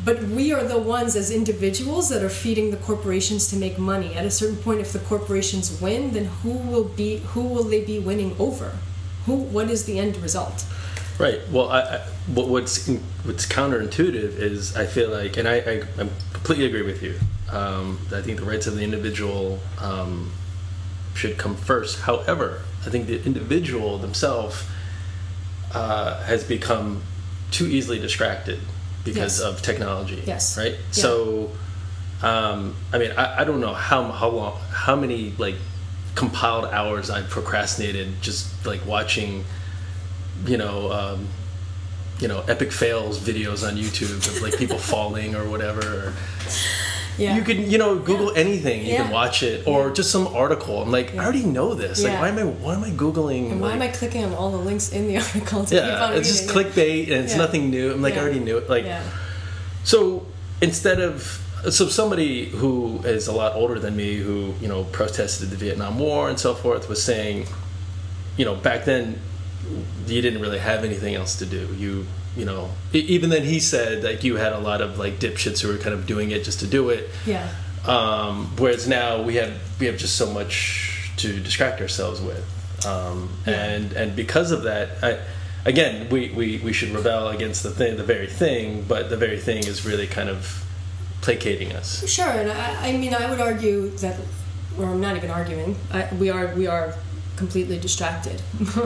Speaker 3: but we are the ones as individuals that are feeding the corporations to make money. At a certain point if the corporations win then who will be who will they be winning over? Who what is the end result
Speaker 1: Right. Well, I, I, what, what's in, what's counterintuitive is I feel like, and I, I, I completely agree with you. Um, I think the rights of the individual um, should come first. However, I think the individual themselves uh, has become too easily distracted because
Speaker 3: Yes.
Speaker 1: of technology.
Speaker 3: Yes.
Speaker 1: Right.
Speaker 3: Yeah.
Speaker 1: So, um, I mean, I, I don't know how how long, how many like compiled hours I've procrastinated just like watching you know, um, you know, epic fails videos on YouTube of like people falling or whatever.
Speaker 3: Yeah
Speaker 1: You can, you know, Google anything, you can watch it, or just some article. I'm like, I already know this. Like,
Speaker 3: Yeah.
Speaker 1: why am I, why am I googling?
Speaker 3: And why
Speaker 1: like,
Speaker 3: am I clicking on all the links in the article to
Speaker 1: yeah, it's just clickbait and it's
Speaker 3: Yeah.
Speaker 1: nothing new. I'm like, I already knew it. Like,
Speaker 3: yeah.
Speaker 1: so instead of so somebody who is a lot older than me, who you know protested the Vietnam War and so forth, was saying, you know, back then you didn't really have anything else to do. You you know, even then he said like you had a lot of like dipshits who were kind of doing it just to do it.
Speaker 3: Yeah.
Speaker 1: Um, whereas now we have we have just so much to distract ourselves with, um,
Speaker 3: Yeah.
Speaker 1: and and because of that, I, again we, we, we should rebel against the thing, the very thing, but the very thing is really kind of placating us.
Speaker 3: Sure, and I, I mean, I would argue that, or I'm not even arguing. I, we are we are completely distracted,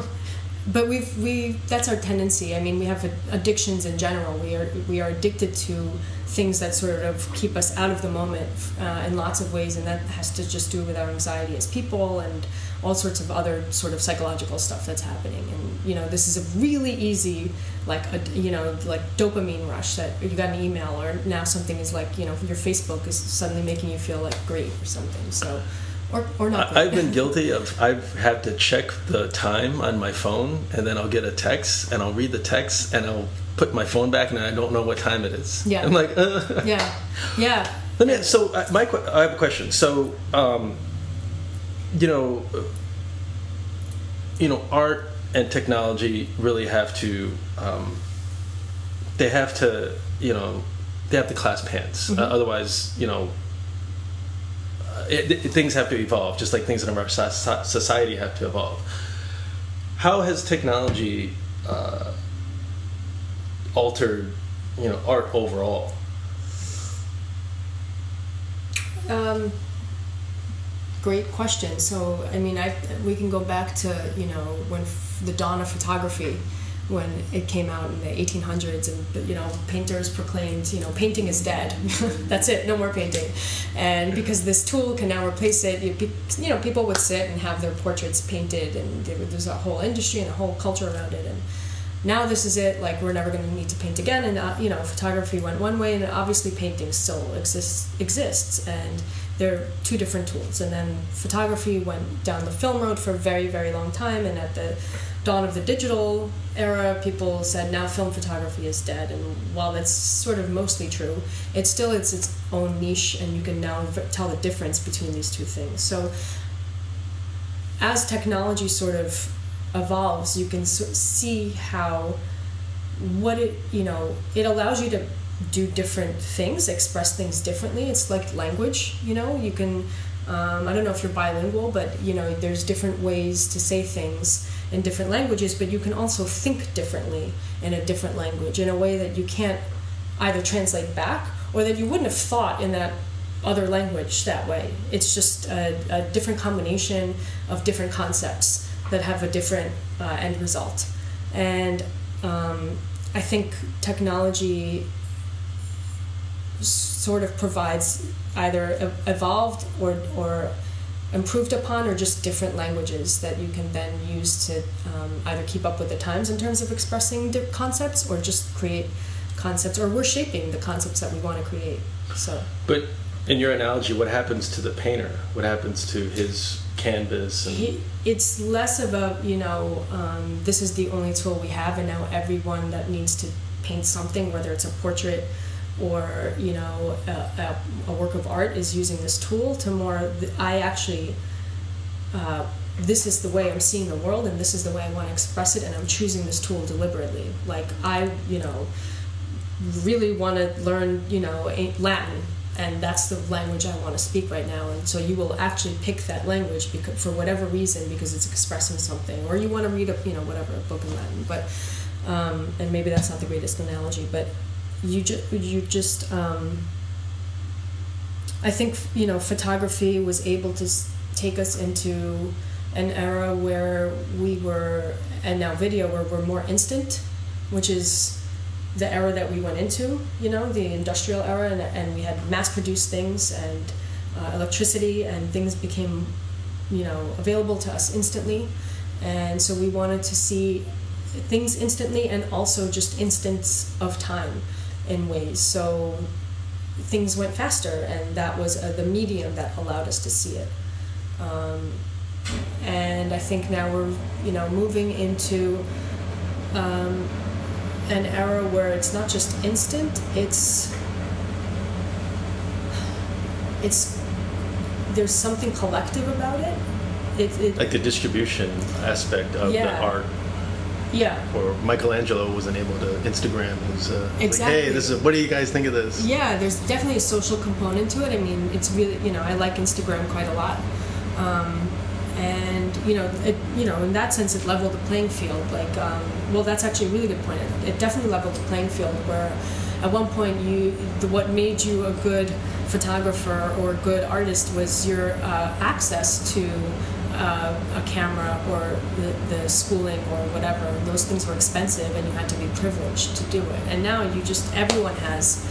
Speaker 3: but we've we that's our tendency. I mean, we have addictions in general. We are we are addicted to things that sort of keep us out of the moment uh, in lots of ways, and that has to just do with our anxiety as people and all sorts of other sort of psychological stuff that's happening. And you know, this is a really easy like a you know like dopamine rush that you got an email or now something is like you know your Facebook is suddenly making you feel like great or something. So. Or, or not
Speaker 1: I, I've been guilty of I've had to check the time on my phone, and then I'll get a text, and I'll read the text, and I'll put my phone back, and I don't know what time it is.
Speaker 3: Yeah.
Speaker 1: I'm like, uh.
Speaker 3: yeah, yeah.
Speaker 1: Let me. So uh, my, I have a question. So, um, you know, you know, art and technology really have to. Um, they have to, you know, they have to clasp hands. Uh, otherwise, you know, it, it- things have to evolve, just like things in our so- so- society have to evolve. How has technology uh, altered, you know, art overall?
Speaker 3: Um, great question. So, I mean, I we can go back to you know when f- the dawn of photography, when it came out in the 1800s, and you know painters proclaimed you know painting is dead. That's it, no more painting, and because this tool can now replace it, you, you know people would sit and have their portraits painted, and there's a whole industry and a whole culture around it, and now this is it like we're never going to need to paint again and uh, you know photography went one way and obviously painting still exists exists and they're two different tools. And then photography went down the film road for a very, very long time. And at the dawn of the digital era, people said now film photography is dead. And while that's sort of mostly true, it still it's its own niche, and you can now tell the difference between these two things. So as technology sort of evolves, you can see how what it you know it allows you to do different things, express things differently. It's like language, you know. You can um, I don't know if you're bilingual, but you know there's different ways to say things in different languages, but you can also think differently in a different language in a way that you can't either translate back or that you wouldn't have thought in that other language that way. It's just a, a different combination of different concepts that have a different uh, end result. And um, I think technology sort of provides either evolved or, or improved upon or just different languages that you can then use to um, either keep up with the times in terms of expressing concepts or just create concepts or we're shaping the concepts that we want to create so
Speaker 1: But in your analogy, what happens to the painter? What happens to his canvas? And
Speaker 3: he, it's less of a you know um, this is the only tool we have and now everyone that needs to paint something whether it's a portrait or you know a, a, a work of art is using this tool to more i actually uh, this is the way i'm seeing the world and this is the way i want to express it and i'm choosing this tool deliberately. Like i you know really want to learn you know latin and that's the language i want to speak right now. And so you will actually pick that language because for whatever reason because it's expressing something or you want to read a you know whatever a book in latin. But um, and maybe that's not the greatest analogy but you just you just um, I think you know photography was able to take us into an era where we were and now video where we're more instant, which is the era that we went into. You know the industrial era and, and we had mass produced things and uh, electricity and things became you know available to us instantly, and so we wanted to see things instantly and also just instants of time in ways. So things went faster, and that was uh, the medium that allowed us to see it. Um, and I think now we're, you know, moving into um, an era where it's not just instant; it's it's there's something collective about it. It, it
Speaker 1: like the distribution aspect of the art.
Speaker 3: Yeah.
Speaker 1: Or Michelangelo wasn't able to Instagram his uh, like, hey, this is what do you guys think of this?
Speaker 3: Yeah, there's definitely a social component to it. I mean, it's really you know I like Instagram quite a lot, um, and you know it you know in that sense it leveled the playing field. Like, um, well, that's actually a really good point. It, it definitely leveled the playing field where at one point you the, what made you a good photographer or a good artist was your uh, access to uh, a camera or the, the schooling or whatever. Those things were expensive, and you had to be privileged to do it. And now you just everyone has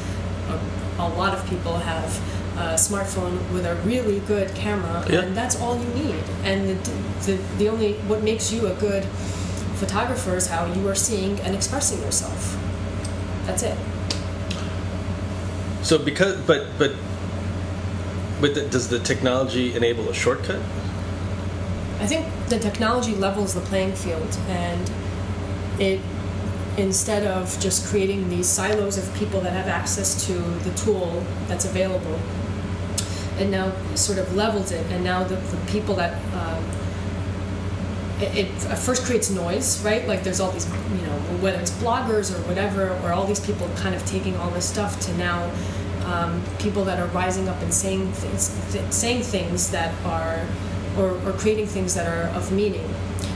Speaker 3: a, a lot of people have a smartphone with a really good camera,
Speaker 1: Yeah.
Speaker 3: and that's all you need. And the, the the only what makes you a good photographer is how you are seeing and expressing yourself. That's it.
Speaker 1: So because but but but the, does the technology enable a shortcut?
Speaker 3: I think the technology levels the playing field and it instead of just creating these silos of people that have access to the tool that's available it now sort of levels it and now the, the people that um, it, it first creates noise right? Like there's all these you know whether it's bloggers or whatever or all these people kind of taking all this stuff to now um, people that are rising up and saying things th- saying things that are or, or creating things that are of meaning.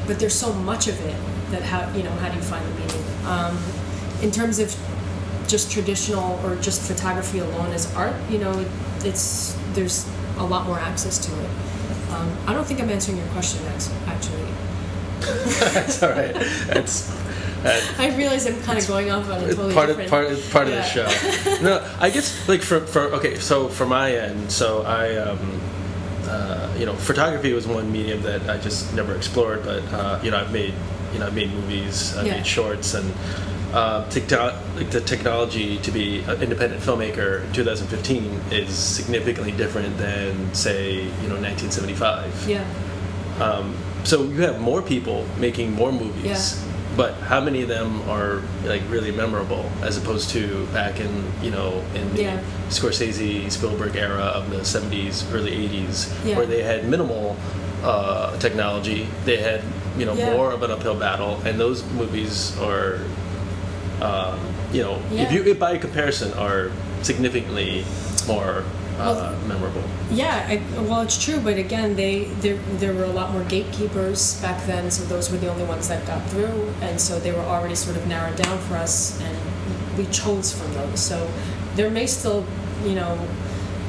Speaker 3: But there's so much of it that how you know how do you find the meaning? Um, in terms of just traditional or just photography alone as art you know it, it's there's a lot more access to it. Um, I don't think I'm answering your question act- actually.
Speaker 1: That's all right. That's that,
Speaker 3: I realize I'm kind of going off on a
Speaker 1: it's
Speaker 3: totally
Speaker 1: part of
Speaker 3: different
Speaker 1: part of, part of the show. No, I guess like for for okay, so for my end, so I um, uh, you know photography was one medium that I just never explored, but uh, you know I've made you know I've made movies, I've
Speaker 3: Yeah.
Speaker 1: made shorts, and uh, techno- like the technology to be an independent filmmaker in 2015 is significantly different than say you know 1975
Speaker 3: Yeah.
Speaker 1: um, so you have more people making more movies
Speaker 3: Yeah.
Speaker 1: But how many of them are like really memorable as opposed to back in you know in the
Speaker 3: Yeah.
Speaker 1: Scorsese Spielberg era of the 70s early 80s
Speaker 3: Yeah.
Speaker 1: where they had minimal uh, technology they had you know
Speaker 3: Yeah.
Speaker 1: more of an uphill battle and those movies are um, you know if you if by comparison are significantly more uh,
Speaker 3: Well-
Speaker 1: memorable
Speaker 3: Yeah, I, well, it's true, but again, they there there were a lot more gatekeepers back then, so those were the only ones that got through, and so they were already sort of narrowed down for us, and we chose from those. So there may still, you know,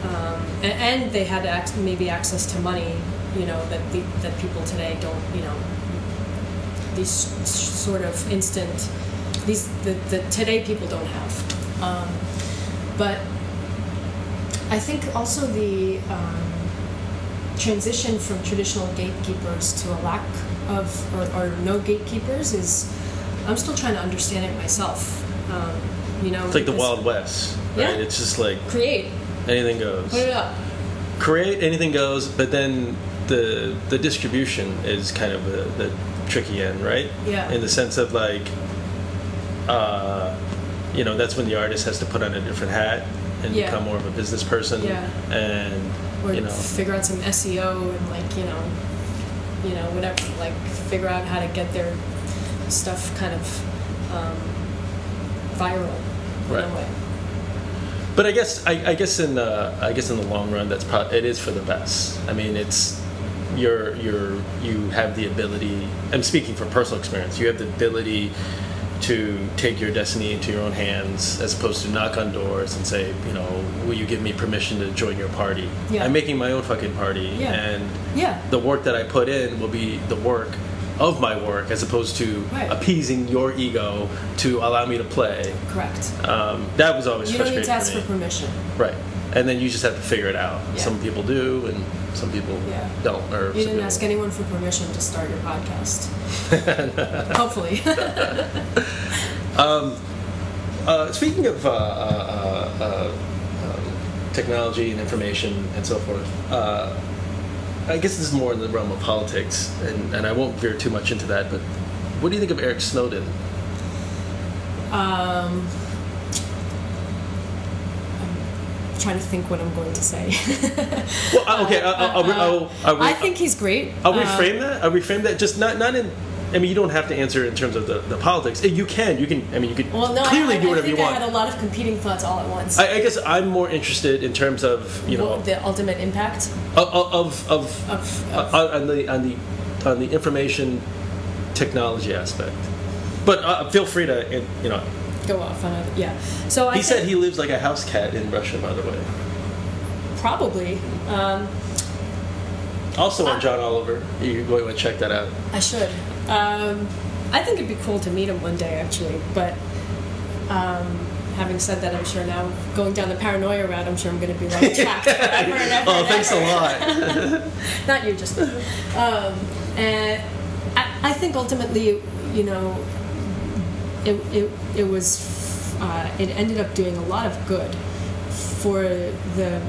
Speaker 3: um, and, and they had ac- maybe access to money, you know, that the, that people today don't, you know, these sort of instant, these the, the today people don't have, um, but. I think also the um, transition from traditional gatekeepers to a lack of or, or no gatekeepers is I'm still trying to understand it myself. Um, you know,
Speaker 1: it's like the Wild West right
Speaker 3: Yeah.
Speaker 1: it's just like
Speaker 3: create,
Speaker 1: anything goes
Speaker 3: put it up.
Speaker 1: create anything goes but then the the distribution is kind of the, the tricky end right
Speaker 3: Yeah.
Speaker 1: in the sense of like uh, you know that's when the artist has to put on a different hat and
Speaker 3: Yeah.
Speaker 1: become more of a business person
Speaker 3: Yeah.
Speaker 1: and
Speaker 3: Or
Speaker 1: you know
Speaker 3: figure out some SEO and like you know, you know whatever, like figure out how to get their stuff kind of um, viral in
Speaker 1: Right.
Speaker 3: a way.
Speaker 1: But I guess I, I guess in the I guess in the long run, that's pro- it is for the best. I mean, it's you're you're you have the ability. I'm speaking from personal experience. You have the ability to take your destiny into your own hands, as opposed to knock on doors and say, you know, will you give me permission to join your party?
Speaker 3: Yeah.
Speaker 1: I'm making my own fucking party,
Speaker 3: Yeah.
Speaker 1: and
Speaker 3: Yeah.
Speaker 1: the work that I put in will be the work of my work, as opposed to
Speaker 3: Right.
Speaker 1: appeasing your ego to allow me to play.
Speaker 3: Correct.
Speaker 1: Um, that was always
Speaker 3: You don't need to ask
Speaker 1: for
Speaker 3: for permission.
Speaker 1: Right. And then you just have to figure it out.
Speaker 3: Yeah.
Speaker 1: Some people do, and some people
Speaker 3: Yeah.
Speaker 1: don't. Or
Speaker 3: You didn't ask anyone for permission to start your podcast. Hopefully.
Speaker 1: Uh, speaking of uh, uh, uh, uh, um, technology and information and so forth, uh, I guess this is more in the realm of politics, and, and I won't veer too much into that. But what do you think of Eric Snowden?
Speaker 3: um, I'm trying to think what I'm going to say.
Speaker 1: Well, uh, okay, I'll, I'll, I'll, I'll, I'll,
Speaker 3: I think he's great.
Speaker 1: I'll
Speaker 3: Uh,
Speaker 1: reframe that. I'll reframe that. Just not not in. I mean, you don't have to answer in terms of the, the politics. You can. You can. I mean, you can
Speaker 3: well, no,
Speaker 1: clearly
Speaker 3: I, I,
Speaker 1: do
Speaker 3: I
Speaker 1: whatever you
Speaker 3: think
Speaker 1: want.
Speaker 3: I had a lot of competing thoughts all at once.
Speaker 1: I, I guess I'm more interested in terms of you know
Speaker 3: the ultimate impact
Speaker 1: of of, of,
Speaker 3: of,
Speaker 1: uh,
Speaker 3: of
Speaker 1: on the on the on the information technology aspect. But uh, feel free to you know.
Speaker 3: go off on a yeah. So I
Speaker 1: He said he lives like a house cat in Russia, by the way.
Speaker 3: probably. Um,
Speaker 1: Also on John Oliver. You might want to check that out.
Speaker 3: I should. Um, I think it'd be cool to meet him one day, actually. But um, having said that, I'm sure now going down the paranoia route, I'm sure I'm going to be like forever and ever.
Speaker 1: Oh,
Speaker 3: and
Speaker 1: thanks a lot.
Speaker 3: Not you, just. Um, and I, I think ultimately, you know, it, it, it was, uh, it ended up doing a lot of good for the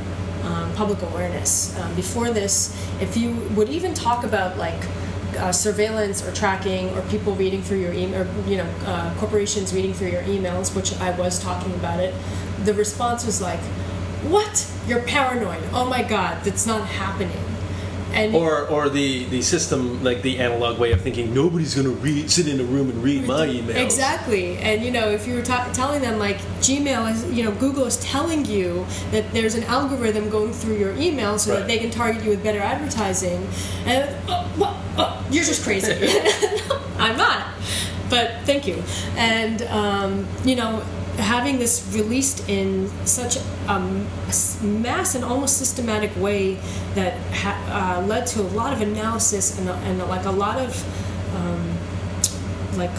Speaker 3: um, public awareness. Um, before this, if you would even talk about like uh, surveillance or tracking or people reading through your email, or you know, uh, corporations reading through your emails, which I was talking about it, the response was like, "What? You're paranoid? Oh my God, that's not happening." And
Speaker 1: Or or the the system like the analog way of thinking. Nobody's gonna read sit in a room and read my emails.
Speaker 3: Exactly, and you know, if you were ta- telling them like Gmail is, you know, Google is telling you that there's an algorithm going through your email so
Speaker 1: Right.
Speaker 3: that they can target you with better advertising, and oh, oh, you're just crazy. I'm not, but thank you. And um, you know, having this released in such a mass and almost systematic way that ha- uh, led to a lot of analysis and, and like a lot of um, like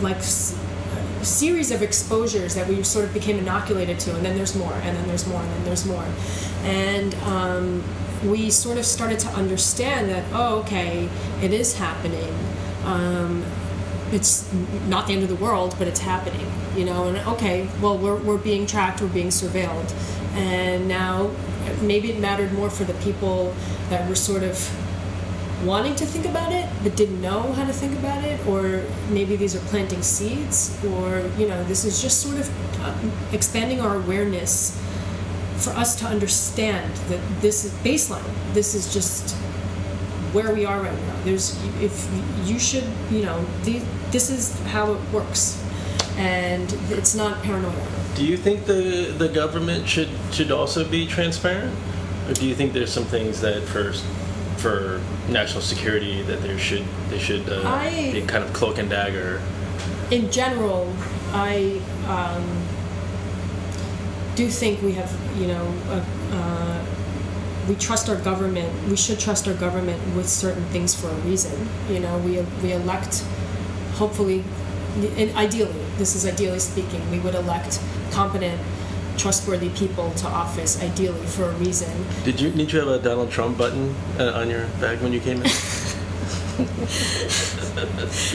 Speaker 3: like series of exposures that we sort of became inoculated to and then there's more and then there's more and then there's more. And um, we sort of started to understand that oh okay it is happening. Um, it's not the end of the world, but it's happening, you know. And okay, well, we're we're being tracked, we're being surveilled, and now maybe it mattered more for the people that were sort of wanting to think about it but didn't know how to think about it or maybe these are planting seeds or you know this is just sort of um, expanding our awareness for us to understand that this is baseline this is just where we are right now. There's if you should you know this is how it works. And it's not paranoia
Speaker 1: Do you think the the government should should also be transparent, or do you think there's some things that for for national security that there should they should uh,
Speaker 3: I-
Speaker 1: be kind of cloak and dagger?
Speaker 3: in general, I um, do think we have, you know, uh, uh, we trust our government. We should trust our government with certain things for a reason. You know, we we elect, hopefully, and ideally, this is ideally speaking, we would elect competent, trustworthy people to office, ideally for a reason.
Speaker 1: Did you did you have a Donald Trump button uh, on your bag when you came in?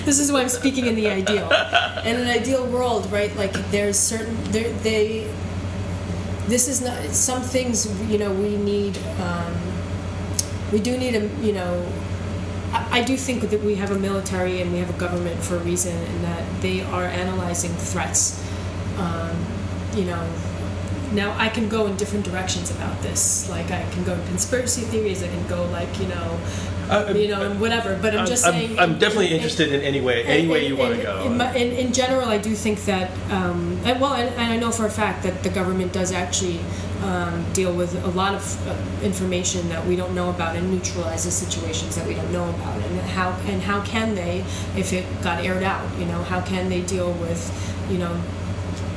Speaker 3: this is why I'm speaking in the ideal. In an ideal world, right? Like there's certain there they. This is not some things you know we need. Um, we do need a you know. I, I do think that we have a military and we have a government for a reason, and that they are analyzing threats. Um, you know, now I can go in different directions about this. Like I can go in conspiracy theories. I can go like you know,
Speaker 1: Uh,
Speaker 3: you know, and whatever. But I'm just saying.
Speaker 1: I'm, definitely
Speaker 3: in- in-
Speaker 1: interested in any way any way you want to go.
Speaker 3: In, my- in, in general, I do think that, um, and well, and, and I know for a fact that the government does actually um, deal with a lot of uh, information that we don't know about and neutralizes situations that we don't know about. And how and how can they, if it got aired out, you know, how can they deal with, you know,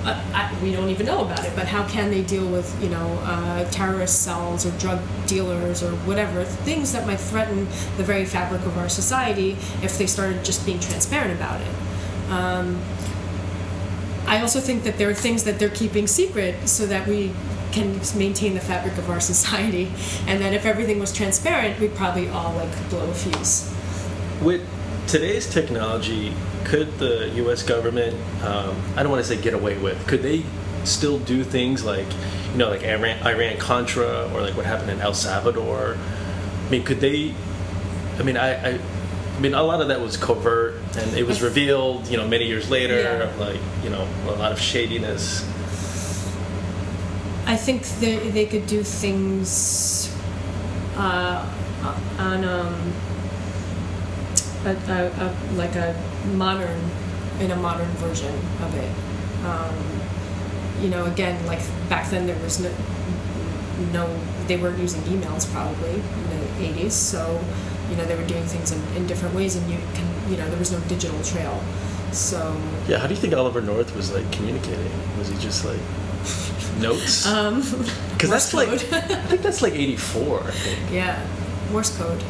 Speaker 3: I, we don't even know about it, but how can they deal with, you know, uh, terrorist cells or drug dealers or whatever, things that might threaten the very fabric of our society if they started just being transparent about it. Um, I also think that there are things that they're keeping secret so that we can maintain the fabric of our society, and that if everything was transparent, we'd probably all like blow a fuse.
Speaker 1: With today's technology, could the U.S. government, um, I don't want to say get away with, could they still do things like, you know, like Iran, Iran Contra or like what happened in El Salvador? I mean, could they? I mean, I, I, I mean, a lot of that was covert, and it was revealed, you know, many years later,
Speaker 3: Yeah.
Speaker 1: like you know, a lot of shadiness.
Speaker 3: I think they, they could do things uh, on um, a, a, a, like a modern, in a modern version of it. Um, you know, again, like back then there was no, no, they weren't using emails probably in the 80s, so, you know, they were doing things in, in different ways and you can, you know, there was no digital trail. So,
Speaker 1: Yeah, how do you think Oliver North was like communicating? Was he just like notes?
Speaker 3: um,
Speaker 1: Because that's like, I think that's like '84.
Speaker 3: Yeah, Morse code,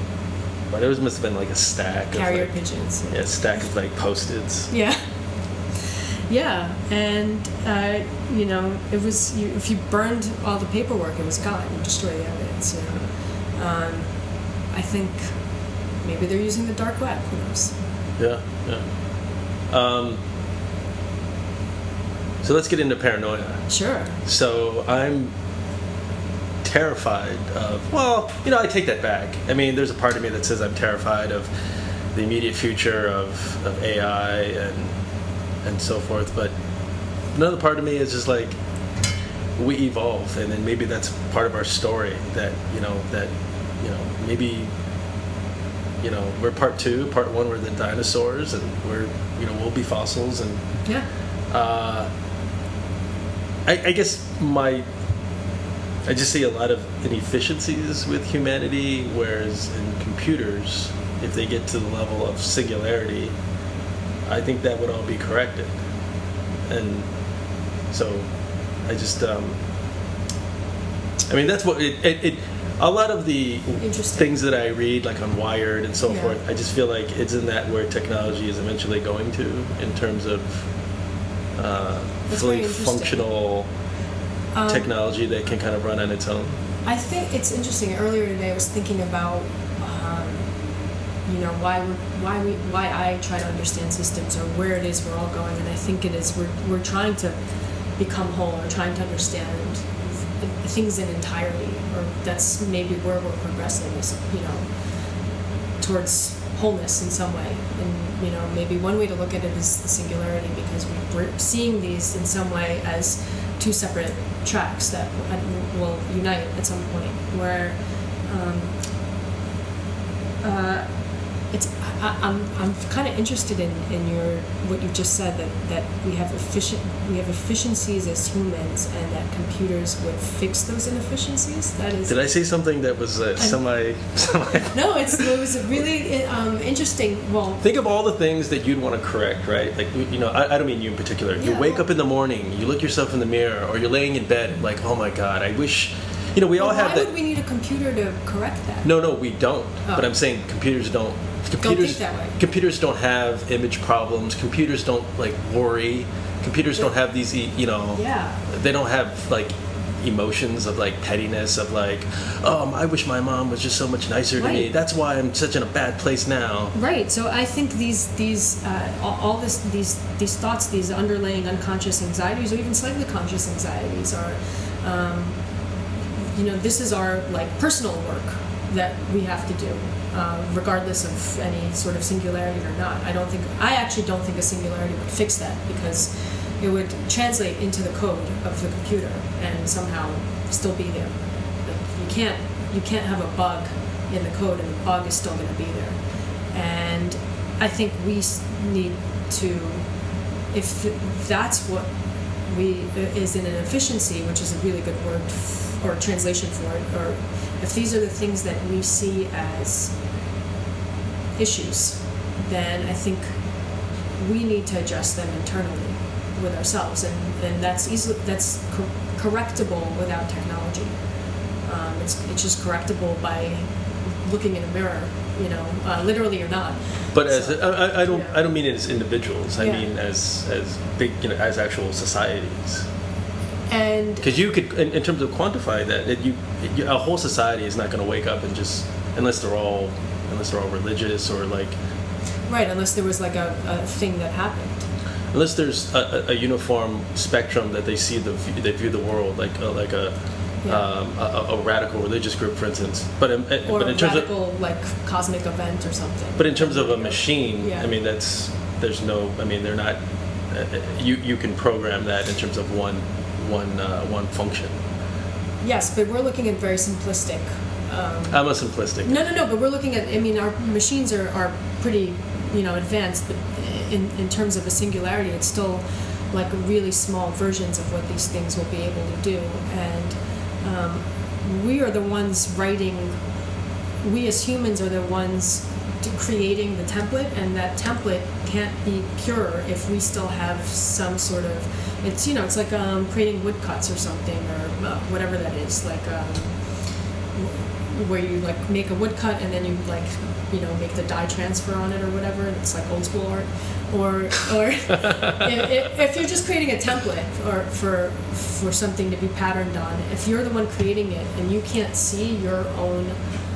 Speaker 1: But there was must have been like a stack
Speaker 3: carrier
Speaker 1: of like,
Speaker 3: pigeons.
Speaker 1: yeah, a stack of like post-its.
Speaker 3: Yeah. Yeah, and uh, you know, it was you, if you burned all the paperwork, it was gone. You destroy the evidence. You know? um, I think maybe they're using the dark web. Who knows?
Speaker 1: Yeah, yeah. Um, so let's get into paranoia.
Speaker 3: Sure.
Speaker 1: So I'm terrified of. Well, you know, I take that back. I mean, there's a part of me that says I'm terrified of the immediate future of, of AI and and so forth. But another part of me is just like we evolve, and then maybe that's part of our story. That you know that you know maybe you know we're part two. Part one, we're the dinosaurs, and we're you know we'll be fossils and
Speaker 3: Yeah.
Speaker 1: uh, I, I guess my I just see a lot of inefficiencies with humanity, whereas in computers, if they get to the level of singularity, I think that would all be corrected. And so, I just, um, I mean, that's what it, it, it. A lot of the things that I read, like on Wired and so
Speaker 3: Yeah.
Speaker 1: forth, I just feel like it's in that where technology is eventually going to, in terms of uh, fully functional
Speaker 3: Um,
Speaker 1: technology that can kind of run on its own.
Speaker 3: I think it's interesting. Earlier today, I was thinking about um, you know why we why we why I try to understand systems or where it is we're all going, and I think it is we're we're trying to become whole or trying to understand things in entirety, or that's maybe where we're progressing is you know towards wholeness in some way. And you know maybe one way to look at it is the singularity because we're seeing these in some way as two separate tracks that will unite at some point where. Um, uh, it's I, I'm I'm kind of interested in, in your what you just said that, that we have efficient we have efficiencies as humans and that computers would fix those inefficiencies. That is.
Speaker 1: Did I say something that was uh, semi semi?
Speaker 3: No, it's it was really um, interesting. Well,
Speaker 1: think of all the things that you'd want to correct, right? Like you know, I, I don't mean you in particular. You
Speaker 3: Yeah,
Speaker 1: wake
Speaker 3: well-
Speaker 1: up in the morning, you look yourself in the mirror, or you're laying in bed, like, oh my god, I wish. You know, we all
Speaker 3: why
Speaker 1: have that.
Speaker 3: would we need a computer to correct that?
Speaker 1: No, no, we don't.
Speaker 3: Oh.
Speaker 1: But I'm saying computers don't. Computers
Speaker 3: that way.
Speaker 1: Computers don't have image problems. Computers don't like worry. Computers don't have these, you know.
Speaker 3: Yeah.
Speaker 1: They don't have like emotions of like pettiness of like, oh, I wish my mom was just so much nicer to me. That's why I'm such in a bad place now.
Speaker 3: Right. So I think these these uh, all, all this these these thoughts, these underlying unconscious anxieties, or even slightly conscious anxieties, are, um, you know, this is our like personal work that we have to do, uh, regardless of any sort of singularity or not. I don't think I actually don't think a singularity would fix that because it would translate into the code of the computer and somehow still be there. Like you can't you can't have a bug in the code and the bug is still going to be there. And I think we need to, if that's what we is in an efficiency, which is a really good word or translation for it, or if these are the things that we see as issues, then I think we need to address them internally with ourselves, and, and that's easily that's cor- correctable without technology. Um, it's it's just correctable by looking in a mirror, you know, uh, literally or not.
Speaker 1: But as
Speaker 3: So-
Speaker 1: I, I- don't,
Speaker 3: yeah.
Speaker 1: I don't mean it as individuals. I
Speaker 3: Yeah.
Speaker 1: mean as as big, you know, as actual societies.
Speaker 3: And
Speaker 1: Because you could, in, in terms of quantify that, it, you, you, a whole society is not going to wake up and just, unless they're all, unless they're all religious or like,
Speaker 3: right, unless there was like a, a thing that happened.
Speaker 1: unless there's a, a, a uniform spectrum that they see the, they view the world like, uh, like a,
Speaker 3: Yeah.
Speaker 1: um, a, a radical religious group, for instance. But in,
Speaker 3: Or
Speaker 1: but
Speaker 3: a
Speaker 1: in terms of,
Speaker 3: like cosmic event or something.
Speaker 1: but in terms of a machine,
Speaker 3: Yeah.
Speaker 1: I mean, that's there's no, I mean, they're not. Uh, uh, you you can program that in terms of one one uh, one function.
Speaker 3: Yes, but we're looking at very simplistic. Um,
Speaker 1: I'm a simplistic.
Speaker 3: No, no, no. But we're looking at. I mean, our machines are, are pretty, you know, advanced. But in in terms of a singularity, it's still like really small versions of what these things will be able to do. And um, we are the ones writing. We as humans are the ones creating the template, and that template can't be pure if we still have some sort of. It's you know, it's like um, creating woodcuts or something, or uh, whatever that is, like. Um, where you like make a woodcut and then you like you know make the dye transfer on it or whatever and it's like old school art or or if, if you're just creating a template or for for something to be patterned on if you're the one creating it and you can't see your own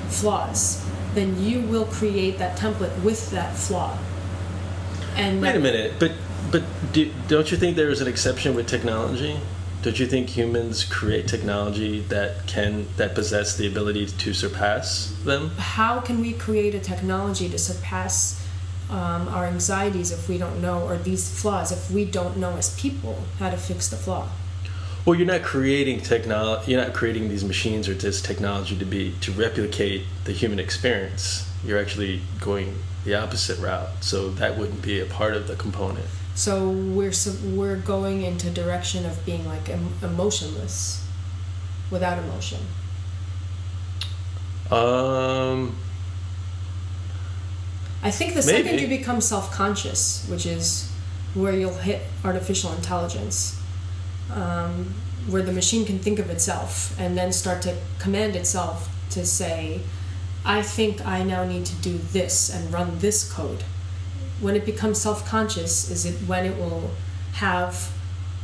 Speaker 3: flaws then you will create that template with that flaw and
Speaker 1: Wait a minute, but but do, don't you think there is an exception with technology? Don't you think humans create technology that can that possess the ability to surpass them?
Speaker 3: how can we create a technology to surpass um, our anxieties if we don't know, or these flaws, if we don't know as people how to fix the flaw?
Speaker 1: Well, you're not creating technology. You're not creating these machines or this technology to be to replicate the human experience. You're actually going the opposite route. So that wouldn't be a part of the component.
Speaker 3: So we're we're going into direction of being like emotionless, without emotion.
Speaker 1: Um,
Speaker 3: I think the second you become self-conscious, which is where you'll hit artificial intelligence, um, where the machine can think of itself and then start to command itself to say, "I think I now need to do this and run this code." When it becomes self-conscious, is it when it will have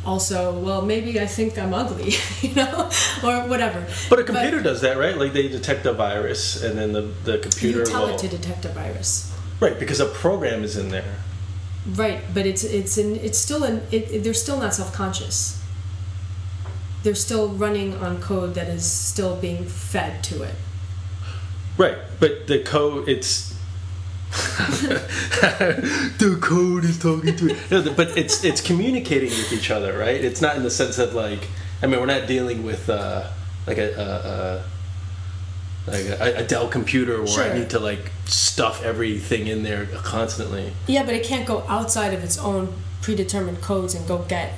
Speaker 3: also, well, maybe I think I'm ugly, you know, or whatever.
Speaker 1: But a computer does that, right? Like they detect a virus, and then the the computer
Speaker 3: you tell
Speaker 1: will
Speaker 3: it to detect a virus.
Speaker 1: right because a program is in there.
Speaker 3: Right, but it's it's in it's still in it, it, they're still not self conscious. They're still running on code that is still being fed to it.
Speaker 1: Right, but the code it's the code is talking to it. No, but it's it's communicating with each other, right? It's not in the sense of like I mean we're not dealing with uh, like a, a, a like a, a Dell computer where
Speaker 3: Sure.
Speaker 1: I need to like stuff everything in there constantly.
Speaker 3: Yeah, but it can't go outside of its own predetermined codes and go get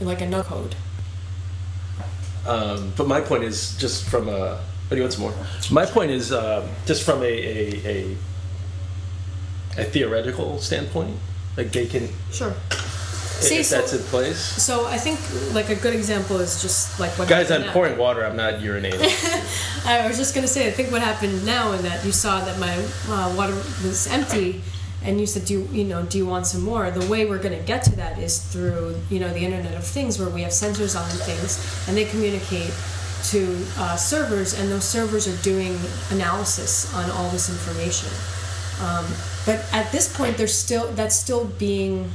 Speaker 3: like another code.
Speaker 1: Um, but my point is just from a. What do you want some more? My point is um, just from a, a, a a theoretical standpoint, like they can
Speaker 3: Sure.
Speaker 1: if
Speaker 3: See, so-
Speaker 1: that's in place.
Speaker 3: So I think like a good example is just like what
Speaker 1: Guys, I'm
Speaker 3: now.
Speaker 1: pouring water. I'm not urinating.
Speaker 3: I was just gonna say, I think what happened now is that you saw that my uh, water was empty, and you said, "Do you, you know? Do you want some more?" The way we're gonna get to that is through you know the Internet of Things, where we have sensors on things, and they communicate to uh, servers, and those servers are doing analysis on all this information. Um, but at this point, there's still that's still being.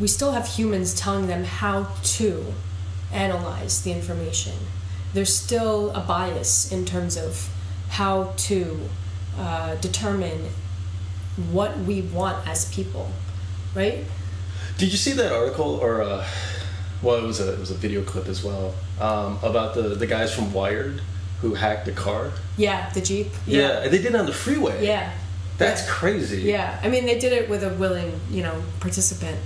Speaker 3: We still have humans telling them how to analyze the information. There's still a bias in terms of how to uh, determine what we want as people, right?
Speaker 1: Did you see that article or? Uh, well, it was a it was a video clip as well um, about the the guys from Wired who hacked a car.
Speaker 3: Yeah, the Jeep.
Speaker 1: Yeah, and they did it on the freeway.
Speaker 3: Yeah.
Speaker 1: That's
Speaker 3: yeah.
Speaker 1: crazy.
Speaker 3: Yeah, I mean, they did it with a willing, you know, participant.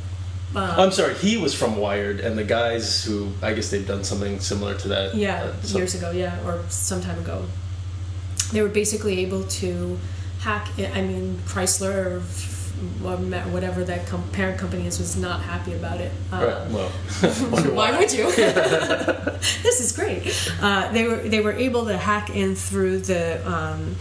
Speaker 3: Um,
Speaker 1: I'm sorry, he was from Wired, and the guys who I guess they've done something similar to that.
Speaker 3: yeah,
Speaker 1: uh,
Speaker 3: years ago, yeah, or some time ago. They were basically able to hack. I mean, Chrysler whatever that com- parent company is was not happy about it. Uh,
Speaker 1: Right. Well,
Speaker 3: Why
Speaker 1: why.
Speaker 3: would you? this is great. Uh, they were they were able to hack in through the um,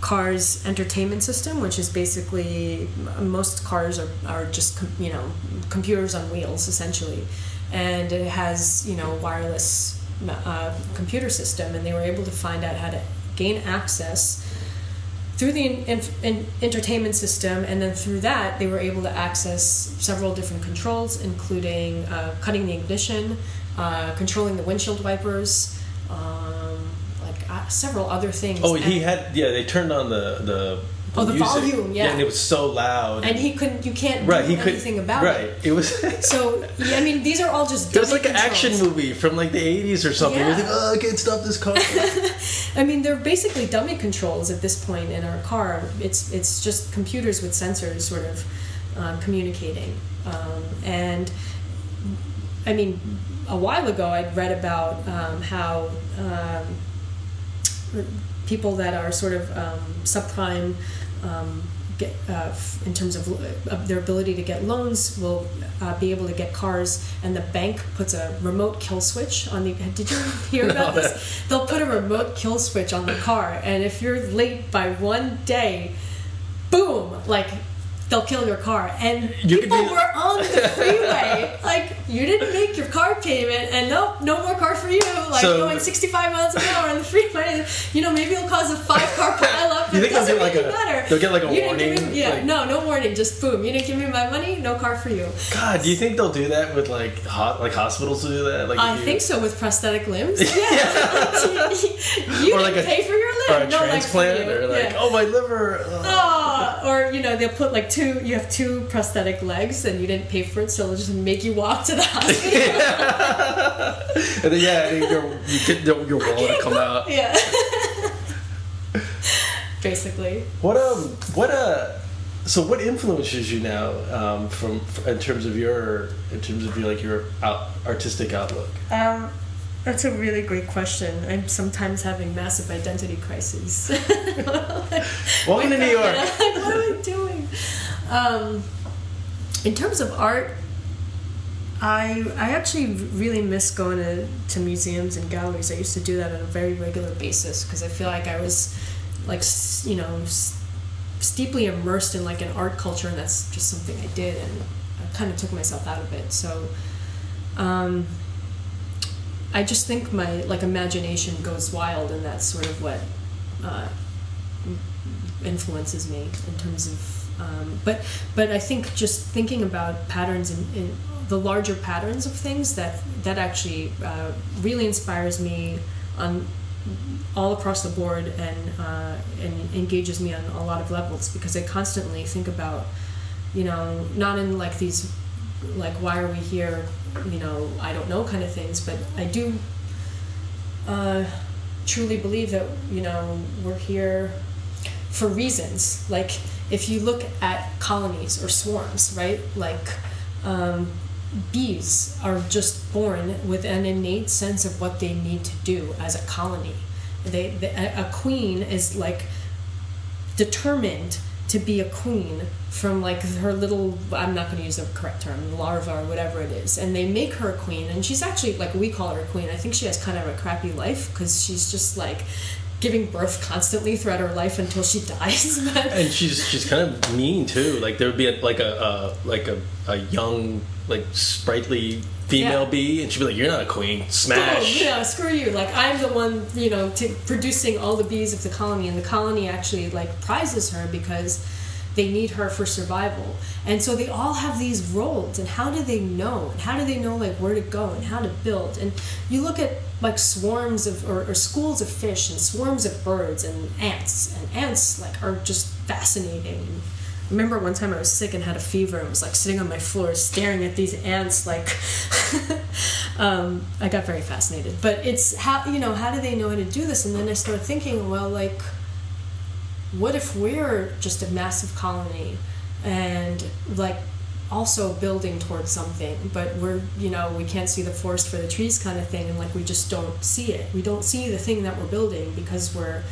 Speaker 3: car's entertainment system, which is basically most cars are, are just com- you know computers on wheels essentially, and it has you know wireless uh, computer system, and they were able to find out how to gain access through the in, in, in entertainment system, and then through that, they were able to access several different controls, including uh, cutting the ignition, uh, controlling the windshield wipers, um, like uh, several other things.
Speaker 1: Oh, he
Speaker 3: And-
Speaker 1: had yeah. They turned on the the.
Speaker 3: Oh, the
Speaker 1: music.
Speaker 3: volume, yeah.
Speaker 1: and it was so loud.
Speaker 3: and he couldn't. You can't
Speaker 1: right,
Speaker 3: do
Speaker 1: he could
Speaker 3: anything about
Speaker 1: right.
Speaker 3: it.
Speaker 1: It was.
Speaker 3: So yeah, I mean, these are all just.
Speaker 1: It was like an action movie from like the '80s or something.
Speaker 3: Yeah.
Speaker 1: like, oh, I can't stop this car.
Speaker 3: I mean, they're basically dummy controls at this point in our car. It's it's just computers with sensors, sort of um, communicating. Um, and I mean, a while ago, I'd read about um, how um, people that are sort of um, subprime. Um, Get, uh, in terms of, of their ability to get loans, will uh, be able to get cars, and the bank puts a remote kill switch on the. Did you hear about
Speaker 1: No.
Speaker 3: this? They'll put a remote kill switch on the car, and if you're late by one day, boom, like they'll kill your car. And
Speaker 1: You
Speaker 3: people
Speaker 1: be-
Speaker 3: were on the freeway, like you didn't make your car payment, and nope, no more car for you. Like
Speaker 1: So-
Speaker 3: going 65 miles an hour on the freeway, you know, maybe it'll cause a five car pileup.
Speaker 1: You think they'll get like a-
Speaker 3: matter.
Speaker 1: they'll get like a
Speaker 3: You
Speaker 1: warning,
Speaker 3: me- yeah,
Speaker 1: like-
Speaker 3: no, no warning, just boom. You didn't give me my money, no car for you.
Speaker 1: God, do you think they'll do that with like hot like hospitals do that? Like
Speaker 3: I
Speaker 1: you-
Speaker 3: think so with prosthetic limbs. Yeah, you
Speaker 1: Or like a-
Speaker 3: pay for your
Speaker 1: or a
Speaker 3: no
Speaker 1: transplant, or like,
Speaker 3: Yeah.
Speaker 1: oh my liver. ugh.
Speaker 3: Oh, or you know they'll put like two. You have two prosthetic legs, and you didn't pay for it, so they'll just make you walk to the hospital.
Speaker 1: and then yeah, and your you get your, your wallet to come out.
Speaker 3: yeah. Basically,
Speaker 1: What um what uh so what influences you now um, from in terms of your in terms of your like your out, artistic outlook?
Speaker 3: um, that's a really great question. I'm sometimes having massive identity crises.
Speaker 1: Welcome to New York.
Speaker 3: What am I doing? Um, in terms of art, I I actually really miss going to, to museums and galleries. I used to do that on a very regular basis because I feel like I was like you know steeply immersed in like an art culture, and that's just something I did. And I kind of took myself out of it. So um, I just think my like imagination goes wild, and that's sort of what uh, influences me in terms of. Um, but but I think just thinking about patterns in, in the larger patterns of things that that actually uh, really inspires me on all across the board and uh, and engages me on a lot of levels because I constantly think about you know not in like these like why are we here you know I don't know kind of things but I do uh, truly believe that you know we're here for reasons like if you look at colonies or swarms right like um, bees are just born with an innate sense of what they need to do as a colony. They, they a queen is like determined to be a queen from like her little I'm not going to use the correct term larva or whatever it is. And they make her a queen and she's actually like we call her a queen. I think she has kind of a crappy life because she's just like giving birth constantly throughout her life until she dies.
Speaker 1: and she's she's kind of mean too. Like there would be a, like a, a like a, a young like sprightly female yeah. bee, and she'd be like, "You're not a queen, smash."
Speaker 3: Oh, yeah, screw you. Like I'm the one, you know, to, producing all the bees of the colony, and the colony actually like prizes her because they need her for survival. And so they all have these roles, and how do they know? And how do they know like where to go and how to build? And you look at like swarms of or, or schools of fish and swarms of birds and ants, and ants like are just fascinating. I remember one time I was sick and had a fever and was like sitting on my floor staring at these ants like um, I got very fascinated. But it's how you know, how do they know how to do this? And then I started thinking, well like what if we're just a massive colony and like also building towards something but we're you know we can't see the forest for the trees kind of thing and like we just don't see it. We don't see the thing that we're building because we're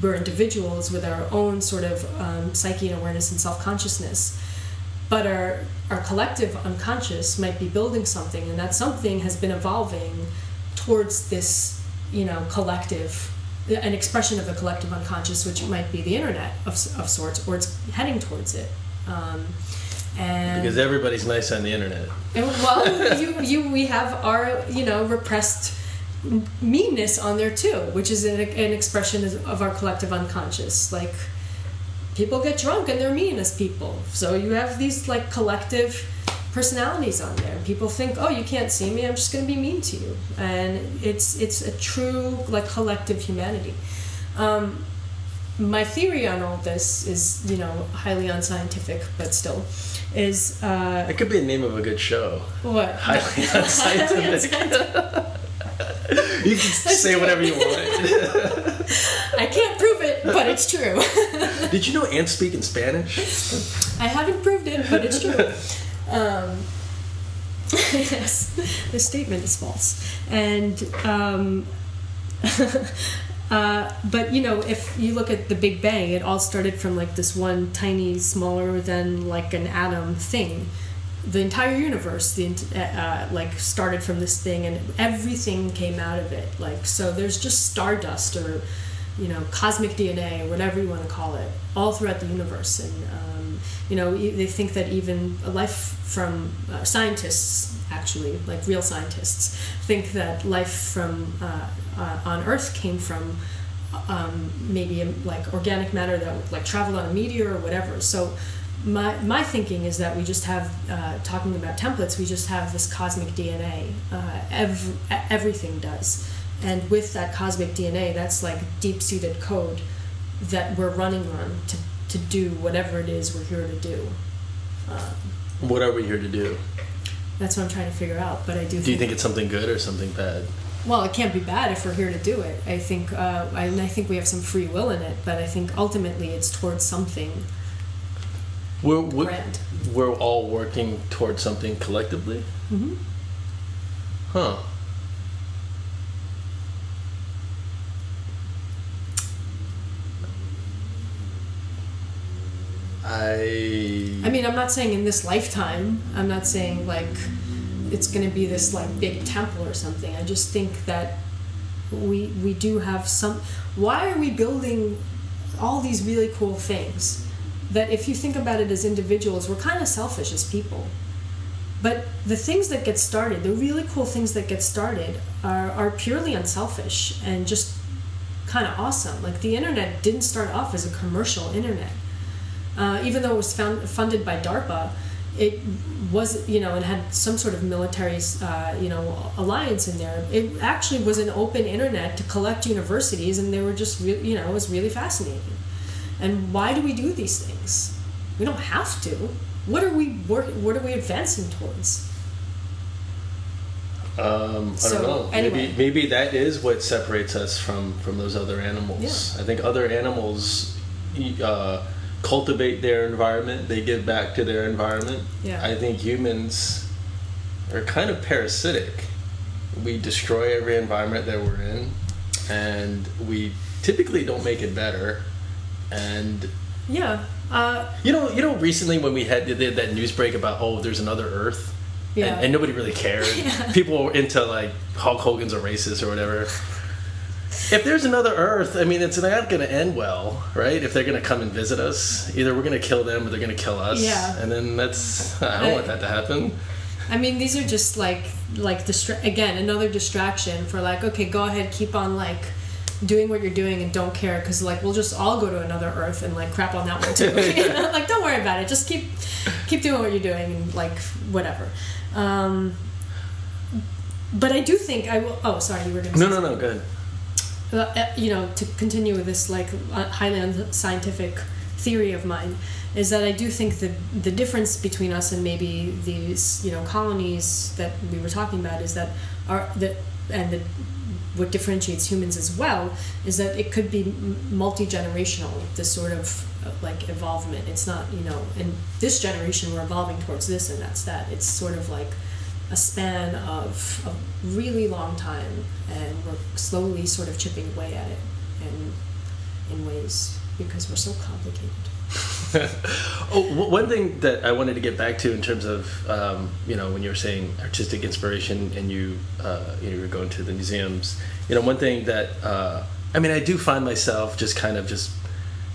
Speaker 3: we're individuals with our own sort of um, psyche and awareness and self-consciousness. But our our collective unconscious might be building something and that something has been evolving towards this you know collective an expression of the collective unconscious, which might be the internet of, of sorts, or it's heading towards it. Um, and
Speaker 1: because everybody's nice on the internet.
Speaker 3: And, well, you, you, we have our, you know, repressed meanness on there too, which is an, an expression of our collective unconscious. Like, people get drunk and they're mean as people. So you have these like collective personalities on there. People think, "Oh, you can't see me. I'm just going to be mean to you," and it's it's a true like collective humanity. Um, my theory on all this is, you know, highly unscientific, but still, is uh,
Speaker 1: it could be the name of a good show.
Speaker 3: What?
Speaker 1: Highly unscientific. you can say whatever you want.
Speaker 3: I can't prove it, but it's true.
Speaker 1: Did you know ants speak in Spanish?
Speaker 3: I haven't proved it, but it's true. Um, yes, the statement is false. And, um, uh, but you know, if you look at the Big Bang, it all started from like this one tiny, smaller than like an atom thing. The entire universe, the uh, like started from this thing, and everything came out of it. Like so, there's just stardust or you know cosmic DNA whatever you want to call it, all throughout the universe, and um, you know they think that even life from uh, scientists actually like real scientists think that life from uh, uh, on earth came from um, maybe um, like organic matter that would like travel on a meteor or whatever. So my, my thinking is that we just have uh, talking about templates we just have this cosmic dna uh, every, everything does and with that cosmic dna that's like deep-seated code that we're running on to to do whatever it is we're here to do.
Speaker 1: Um, what are we here to do?
Speaker 3: That's what I'm trying to figure out. But I do. Do
Speaker 1: think, you think it's something good or something bad?
Speaker 3: Well, it can't be bad if we're here to do it. I think, uh, I, I think we have some free will in it, but I think ultimately it's towards something.
Speaker 1: We're we're, we're all working towards something collectively.
Speaker 3: Mm-hmm.
Speaker 1: Huh. I.
Speaker 3: I mean, I'm not saying in this lifetime. I'm not saying like it's going to be this like big temple or something. I just think that we we do have some. Why are we building all these really cool things? That if you think about it as individuals, we're kind of selfish as people. But the things that get started, the really cool things that get started, are, are purely unselfish and just kind of awesome. Like the internet didn't start off as a commercial internet. Uh, even though it was found, funded by DARPA, it was you know it had some sort of military uh, you know alliance in there. It actually was an open internet to collect universities, and they were just re- you know it was really fascinating. And why do we do these things? We don't have to. What are we work? What are we advancing towards?
Speaker 1: Um, I
Speaker 3: So,
Speaker 1: don't know.
Speaker 3: anyway.
Speaker 1: Maybe maybe that is what separates us from from those other animals.
Speaker 3: Yeah.
Speaker 1: I think other animals uh, cultivate their environment. They give back to their environment.
Speaker 3: Yeah.
Speaker 1: I think humans are kind of parasitic. We destroy every environment that we're in, and we typically don't make it better. And
Speaker 3: Yeah. Uh,
Speaker 1: you know, you know, recently when we had, they had that news break about oh, there's another Earth,
Speaker 3: Yeah.
Speaker 1: and, and nobody really cared.
Speaker 3: Yeah.
Speaker 1: People were into like Hulk Hogan's a racist or whatever. If there's another Earth, I mean, it's not going to end well, right? If they're going to come and visit us, either we're going to kill them or they're going to kill us.
Speaker 3: Yeah.
Speaker 1: And then that's I don't want that to happen.
Speaker 3: I mean, these are just like like distra- again another distraction for like okay, go ahead, keep on like doing what you're doing and don't care because like we'll just all go to another Earth and like crap on that one too. Know? Like don't worry about it. Just keep keep doing what you're doing and like whatever. Um, but I do think I will. Oh, sorry, you were going to.
Speaker 1: No, no, no. Good.
Speaker 3: Uh, you know, to continue with this like uh, highly unscientific theory of mine, is that I do think that the difference between us and maybe these you know colonies that we were talking about is that our that and the, what differentiates humans as well is that it could be multi generational. This sort of uh, like evolvement. It's not you know in this generation we're evolving towards this and that's that. It's sort of like a span of a really long time, and we're slowly sort of chipping away at it, and in ways because we're so complicated.
Speaker 1: oh, one thing that I wanted to get back to in terms of um, you know when you were saying artistic inspiration and you uh, you know you were going to the museums, you know one thing that uh, I mean I do find myself just kind of just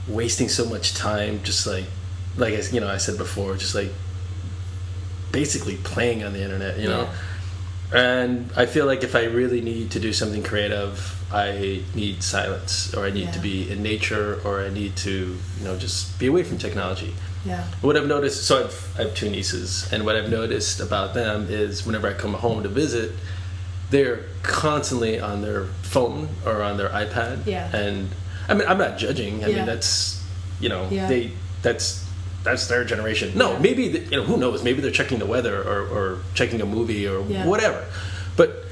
Speaker 1: wasting so much time, just like like I, you know I said before, just like basically playing on the internet, you know. And I feel like if I really need to do something creative, I need silence, or I need to be in nature, or I need to, you know, just be away from technology.
Speaker 3: Yeah.
Speaker 1: What I've noticed, so I've, I have two nieces, and what I've noticed about them is whenever I come home to visit, they're constantly on their phone or on their iPad.
Speaker 3: Yeah.
Speaker 1: And I mean, I'm not judging. I
Speaker 3: Yeah.
Speaker 1: mean, that's, you know,
Speaker 3: Yeah.
Speaker 1: they, that's, that's their generation. No, maybe, the, you know, who knows? Maybe they're checking the weather or, or checking a movie or
Speaker 3: Yeah.
Speaker 1: whatever. But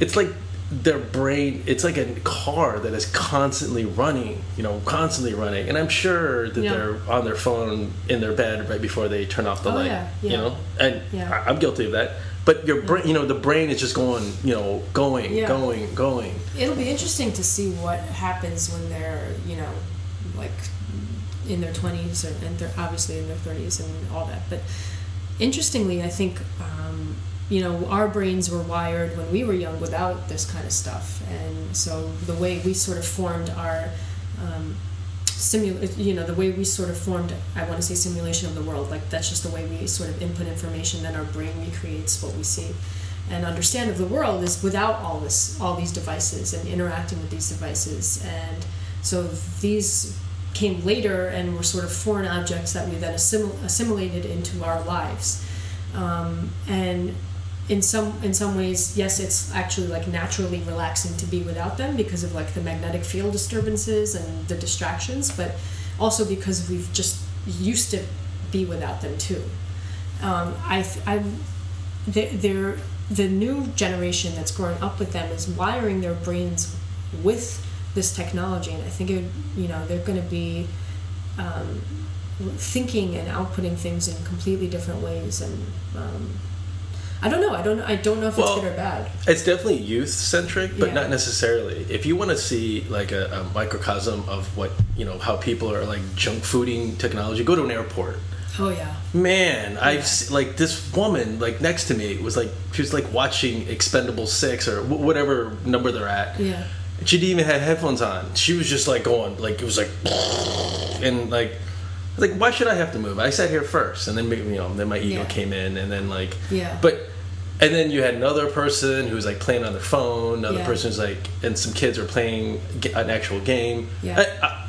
Speaker 1: it's like their brain, it's like a car that is constantly running, you know, constantly running. And I'm sure that
Speaker 3: Yeah.
Speaker 1: they're on their phone in their bed right before they turn off the
Speaker 3: Oh,
Speaker 1: light.
Speaker 3: yeah,
Speaker 1: You know, and
Speaker 3: Yeah.
Speaker 1: I, I'm guilty of that. But your brain, you know, the brain is just going, you know, going,
Speaker 3: Yeah.
Speaker 1: going, going.
Speaker 3: It'll be interesting to see what happens when they're, you know, like in their 20s or, and they're obviously in their 30s and all that. But interestingly, I think, um, you know, our brains were wired when we were young without this kind of stuff. And so the way we sort of formed our, um, simul- you know, the way we sort of formed, I want to say simulation of the world, like that's just the way we sort of input information, then our brain recreates what we see and understand of the world is without all this all these devices and interacting with these devices and so these came later and were sort of foreign objects that we then assimil- assimilated into our lives. Um, and in some in some ways yes it's actually like naturally relaxing to be without them because of like the magnetic field disturbances and the distractions but also because we've just used to be without them too. Um, I, I they're, the new generation that's growing up with them is wiring their brains with this technology and i think it you know they're going to be um, thinking and outputting things in completely different ways and um, i don't know i don't i don't know if
Speaker 1: Well,
Speaker 3: it's good or bad
Speaker 1: It's definitely youth centric, but
Speaker 3: Yeah.
Speaker 1: not necessarily. If you want to see like a, a microcosm of what you know how people are like junk fooding technology, go to an airport.
Speaker 3: oh yeah
Speaker 1: Man, I've se- like this woman like next to me was like she was like watching Expendable Six or wh- whatever number they're at.
Speaker 3: yeah
Speaker 1: She didn't even have headphones on. She was just like going like it was like and like like why should I have to move? I sat here first, and then you know then my ego
Speaker 3: Yeah.
Speaker 1: came in, and then like
Speaker 3: Yeah.
Speaker 1: but. And then you had another person who was like playing on their phone. Another
Speaker 3: Yeah.
Speaker 1: person who's like, and some kids were playing an actual game.
Speaker 3: Yeah.
Speaker 1: I, I,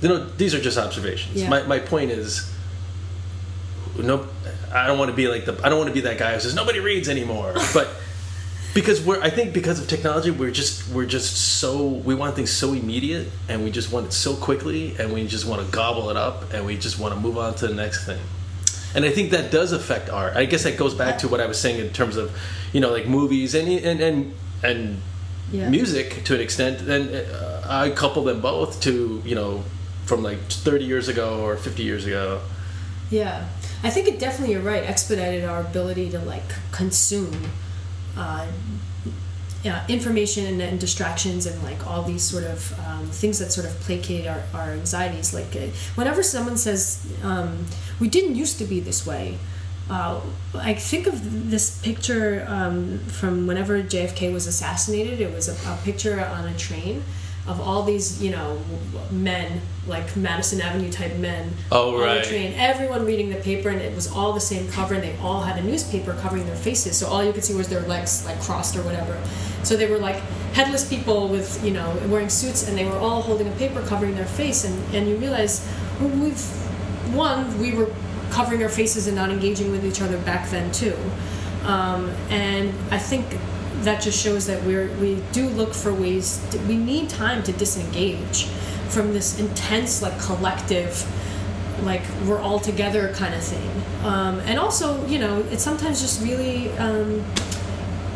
Speaker 1: you know, these are just observations.
Speaker 3: Yeah.
Speaker 1: My my point is, no, I don't want to be like the I don't want to be that guy who says nobody reads anymore. But because we're I think because of technology, we're just we're just so we want things so immediate, and we just want it so quickly, and we just want to gobble it up, and we just want to move on to the next thing. And I think that does affect art. I guess that goes back to what I was saying in terms of, you know, like movies and and and and
Speaker 3: Yeah.
Speaker 1: music to an extent. And uh, I couple them both to you know from like 30 years ago or 50 years ago.
Speaker 3: Yeah, I think it definitely you're right. Expedited our ability to like consume, uh, yeah, information and, distractions and like all these sort of um, things that sort of placate our, our anxieties. Like uh, whenever someone says um, we didn't used to be this way. Uh, I think of this picture um, from whenever JFK was assassinated. It was a, a picture on a train of all these, you know, men, like Madison Avenue type men
Speaker 1: Oh,
Speaker 3: on the train. Everyone reading the paper, and it was all the same cover, and they all had a newspaper covering their faces. So all you could see was their legs, like crossed or whatever. So they were like headless people with, you know, wearing suits, and they were all holding a paper covering their face. And, and you realize, well, we've, one, we were covering our faces and not engaging with each other back then, too. Um, and I think that just shows that we're we do look for ways to, we need time to disengage from this intense like collective like we're all together kind of thing. Um, and also you know it's sometimes just really um,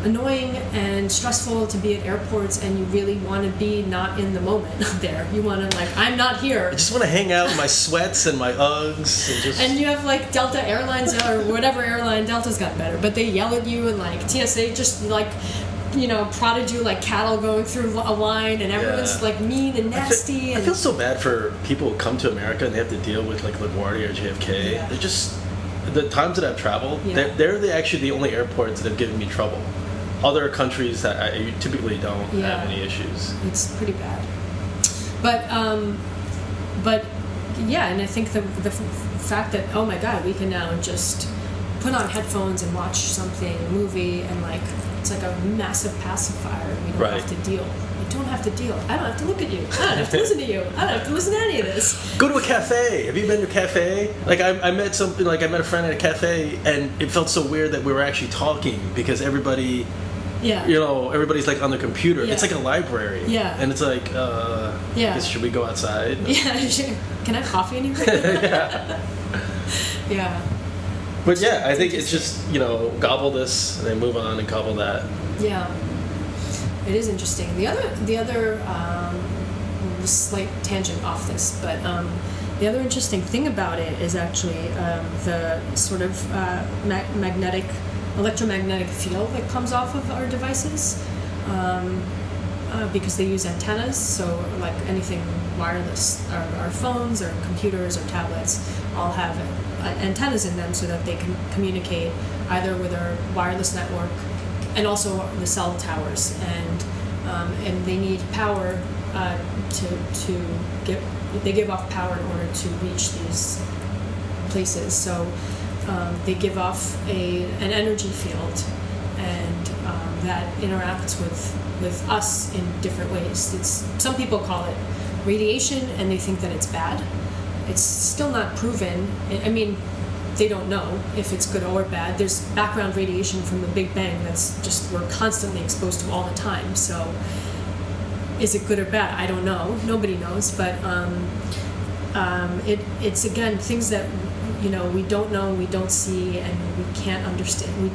Speaker 3: annoying and stressful to be at airports and you really want to be not in the moment there you want to like i'm not here
Speaker 1: I just want to hang out in my sweats and my Uggs and just.
Speaker 3: and you have like Delta Airlines or whatever airline, Delta's got better, but they yell at you and like TSA just like, you know, prodded you like cattle going through a line and everyone's
Speaker 1: Yeah.
Speaker 3: like mean and
Speaker 1: I
Speaker 3: nasty
Speaker 1: feel, I feel so bad for people who come to America and they have to deal with like LaGuardia or JFK.
Speaker 3: Yeah.
Speaker 1: They're just the times that I've traveled.
Speaker 3: Yeah.
Speaker 1: They're, they're the, actually the only airports that have given me trouble. Other countries that I typically don't
Speaker 3: Yeah.
Speaker 1: have any issues.
Speaker 3: it's pretty bad. But um, but yeah, and I think the the f- fact that oh my god, we can now just put on headphones and watch something, a movie, and like it's like a massive pacifier. We don't
Speaker 1: Right.
Speaker 3: have to deal. We don't have to deal. I don't have to look at you. I don't have to listen to you. I don't have to listen to any of this.
Speaker 1: Go to a cafe. Have you been to a cafe? Like I, I met something. Like I met a friend at a cafe, and it felt so weird that we were actually talking because everybody,
Speaker 3: Yeah.
Speaker 1: you know, everybody's like on the computer. It's like a library.
Speaker 3: Yeah.
Speaker 1: And it's like, uh,
Speaker 3: Yeah.
Speaker 1: should we go outside?
Speaker 3: Yeah. Can I have coffee anywhere?
Speaker 1: yeah.
Speaker 3: yeah.
Speaker 1: But yeah, I think it's just you know gobble this and then move on and gobble that.
Speaker 3: Yeah. It is interesting. The other, the other um, slight tangent off this, but um, the other interesting thing about it is actually um, the sort of uh, ma- magnetic, electromagnetic field that comes off of our devices. Um, uh, because they use antennas, so like anything wireless, our, our phones or computers or tablets all have uh, antennas in them so that they can communicate either with our wireless network and also the cell towers, and um, and they need power uh, to to get they give off power in order to reach these places. So um, they give off a an energy field, and um, that interacts with with us in different ways. It's some people call it radiation, and they think that it's bad. It's still not proven. I- mean, they don't know if it's good or bad. There's background radiation from the Big Bang that's just we're constantly exposed to all the time. So, is it good or bad? I don't know. Nobody knows. But um, um, it it's again things that you know we don't know, we don't see, and we can't understand. We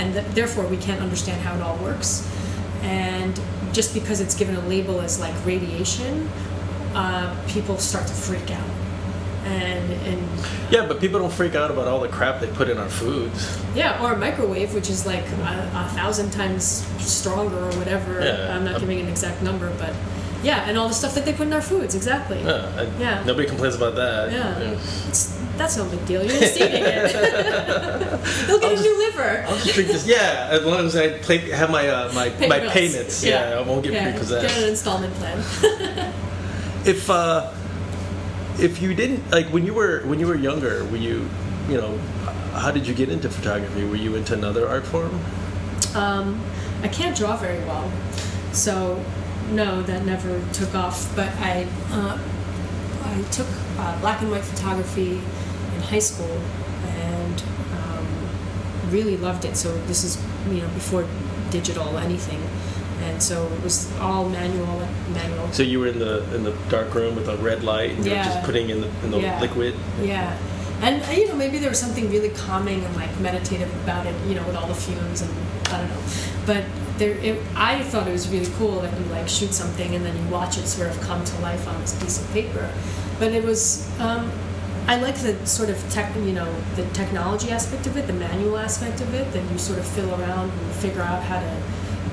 Speaker 3: and th- therefore we can't understand how it all works. And just because it's given a label as like radiation, uh, people start to freak out. And and
Speaker 1: Yeah, but people don't freak out about all the crap they put in our foods.
Speaker 3: Yeah, or a microwave, which is like a, a thousand times stronger or whatever.
Speaker 1: Yeah.
Speaker 3: I'm not giving an exact number, but yeah, and all the stuff that they put in our foods, exactly.
Speaker 1: Yeah, I,
Speaker 3: Yeah.
Speaker 1: Nobody complains about that.
Speaker 3: Yeah. It's, that's no big deal. You're just eating it. You'll get
Speaker 1: I'll
Speaker 3: a
Speaker 1: just-
Speaker 3: new liver.
Speaker 1: I'll just drink this. Yeah, as long as I play, have my uh, my
Speaker 3: Pay
Speaker 1: my
Speaker 3: bills.
Speaker 1: payments. Yeah. I won't get
Speaker 3: yeah, Get an installment plan.
Speaker 1: If uh, if you didn't like when you were when you were younger, were you, you know, how did you get into photography? Were you into another art form?
Speaker 3: Um, I can't draw very well, so no, that never took off. But I, uh, I took uh, black and white photography in high school, and um, really loved it. So this is you know before digital anything, and so it was all manual, manual.
Speaker 1: So you were in the in the dark room with a red light, and you were just putting in the, in the
Speaker 3: Yeah.
Speaker 1: liquid.
Speaker 3: Yeah. And you know, maybe there was something really calming and like meditative about it, you know, with all the fumes and I don't know. But there, it, I thought it was really cool that you like shoot something and then you watch it sort of come to life on this piece of paper. But it was, um, I like the sort of tech, you know, the technology aspect of it, the manual aspect of it, that you sort of fill around and figure out how to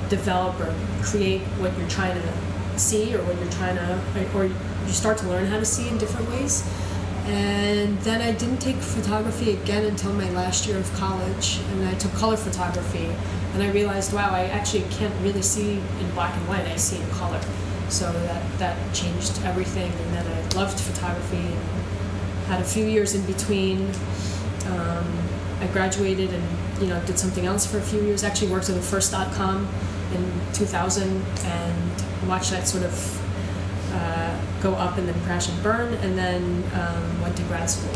Speaker 3: develop or create what you're trying to see or what you're trying to, or you start to learn how to see in different ways. And then I didn't take photography again until my last year of college, and I took color photography. And I realized, wow, I actually can't really see in black and white. I see in color, so that that changed everything. And then I loved photography. And had a few years in between. Um, I graduated and you know did something else for a few years. Actually worked at the first.com in 2000 and watched that sort of uh, go up and then crash and burn, and then um, went to grad school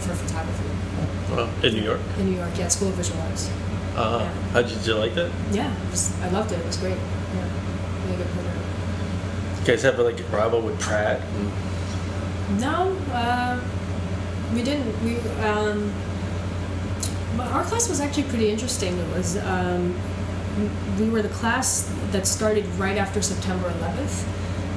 Speaker 3: for photography
Speaker 1: Well, in New York.
Speaker 3: in New York. Yeah, School of Visual Arts.
Speaker 1: Uh,
Speaker 3: Yeah.
Speaker 1: How did you like that?
Speaker 3: Yeah, was, I loved it. It was great. Yeah, really good program.
Speaker 1: You guys have like a Bravo with Pratt. And,
Speaker 3: No, uh, we didn't. We um, but our class was actually pretty interesting. It was um, we were the class that started right after September 11th.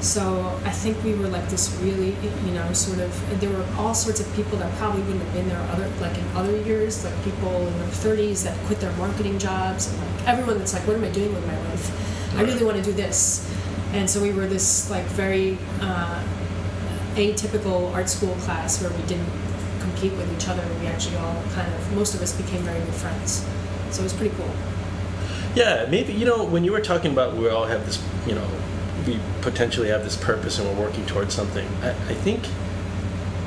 Speaker 3: So I think we were like this really, you know, sort of. There were all sorts of people that probably wouldn't have been there other, like in other years, like people in their 30s that quit their marketing jobs, and like everyone that's like, what am I doing with my life? I really want to do this. And so we were this like very uh, atypical art school class where we didn't with each other. We actually all kind of, most of us became very good friends. So it was pretty cool.
Speaker 1: yeah, maybe you know when you were talking about we all have this, you know, we potentially have this purpose and we're working towards something. I, I think,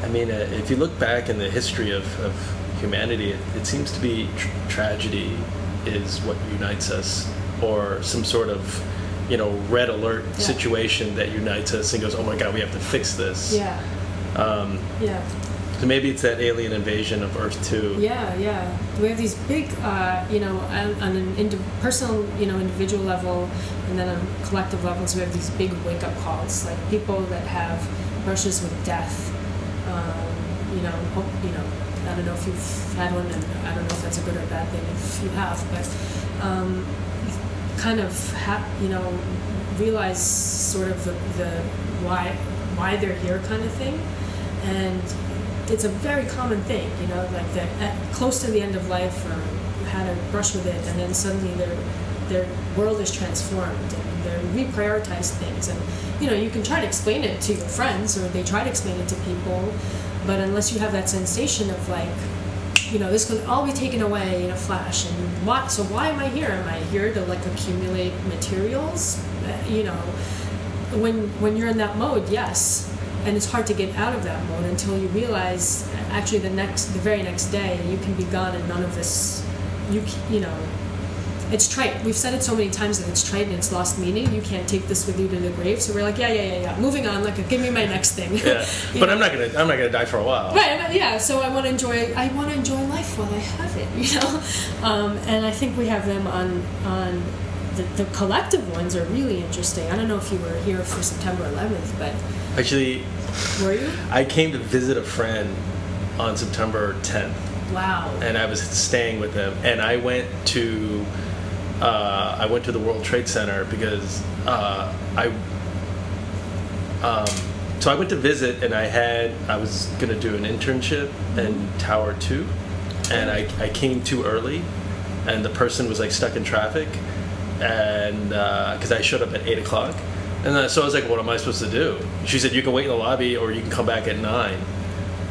Speaker 1: I mean, uh, if you look back in the history of, of humanity, it, it seems to be tr- tragedy is what unites us, or some sort of, you know, red alert
Speaker 3: Yeah.
Speaker 1: situation that unites us and goes, oh my god, we have to fix this.
Speaker 3: Yeah,
Speaker 1: Um,
Speaker 3: yeah.
Speaker 1: So maybe it's that alien invasion of Earth too.
Speaker 3: Yeah, yeah. We have these big, uh, you know, on, an indi- personal, you know, individual level, and then on collective levels, we have these big wake-up calls, like people that have brushes with death. Um, you know, hope, you know, I don't know if you've had one, and I don't know if that's a good or bad thing if you have, but um, kind of, ha- you know, realize sort of the, the why why they're here kind of thing, and it's a very common thing, you know, like they're at, close to the end of life or had a brush with it, and then suddenly their their world is transformed and they reprioritize things. And you know, you can try to explain it to your friends, or they try to explain it to people, but unless you have that sensation of like, you know, this could all be taken away in a flash, and what? So why am I here? Am I here to like accumulate materials? Uh, You know, when when you're in that mode, yes, and it's hard to get out of that mode until you realize actually the next the very next day you can be gone and none of this you you know it's trite we've said it so many times that it's trite and it's lost meaning you can't take this with you to the grave so we're like yeah yeah yeah yeah moving on like give me my next thing
Speaker 1: Yeah, but
Speaker 3: know?
Speaker 1: I'm not gonna I'm not gonna die for a while.
Speaker 3: Right, yeah. So I want to enjoy. I want to enjoy life while I have it, you know. Um, and I think we have them on on the, the collective ones are really interesting. I don't know if you were here for September 11th, but
Speaker 1: Actually,
Speaker 3: were you?
Speaker 1: I came to visit a friend on September 10th,
Speaker 3: Wow.
Speaker 1: and I was staying with them, and I went to uh, I went to the World Trade Center because uh, I um, so I went to visit, and I had I was gonna do an internship in Tower Two, and I, I came too early, and the person was like stuck in traffic, and because I showed up at eight o'clock, and then, so I was like, what am I supposed to do? She said you can wait in the lobby or you can come back at nine.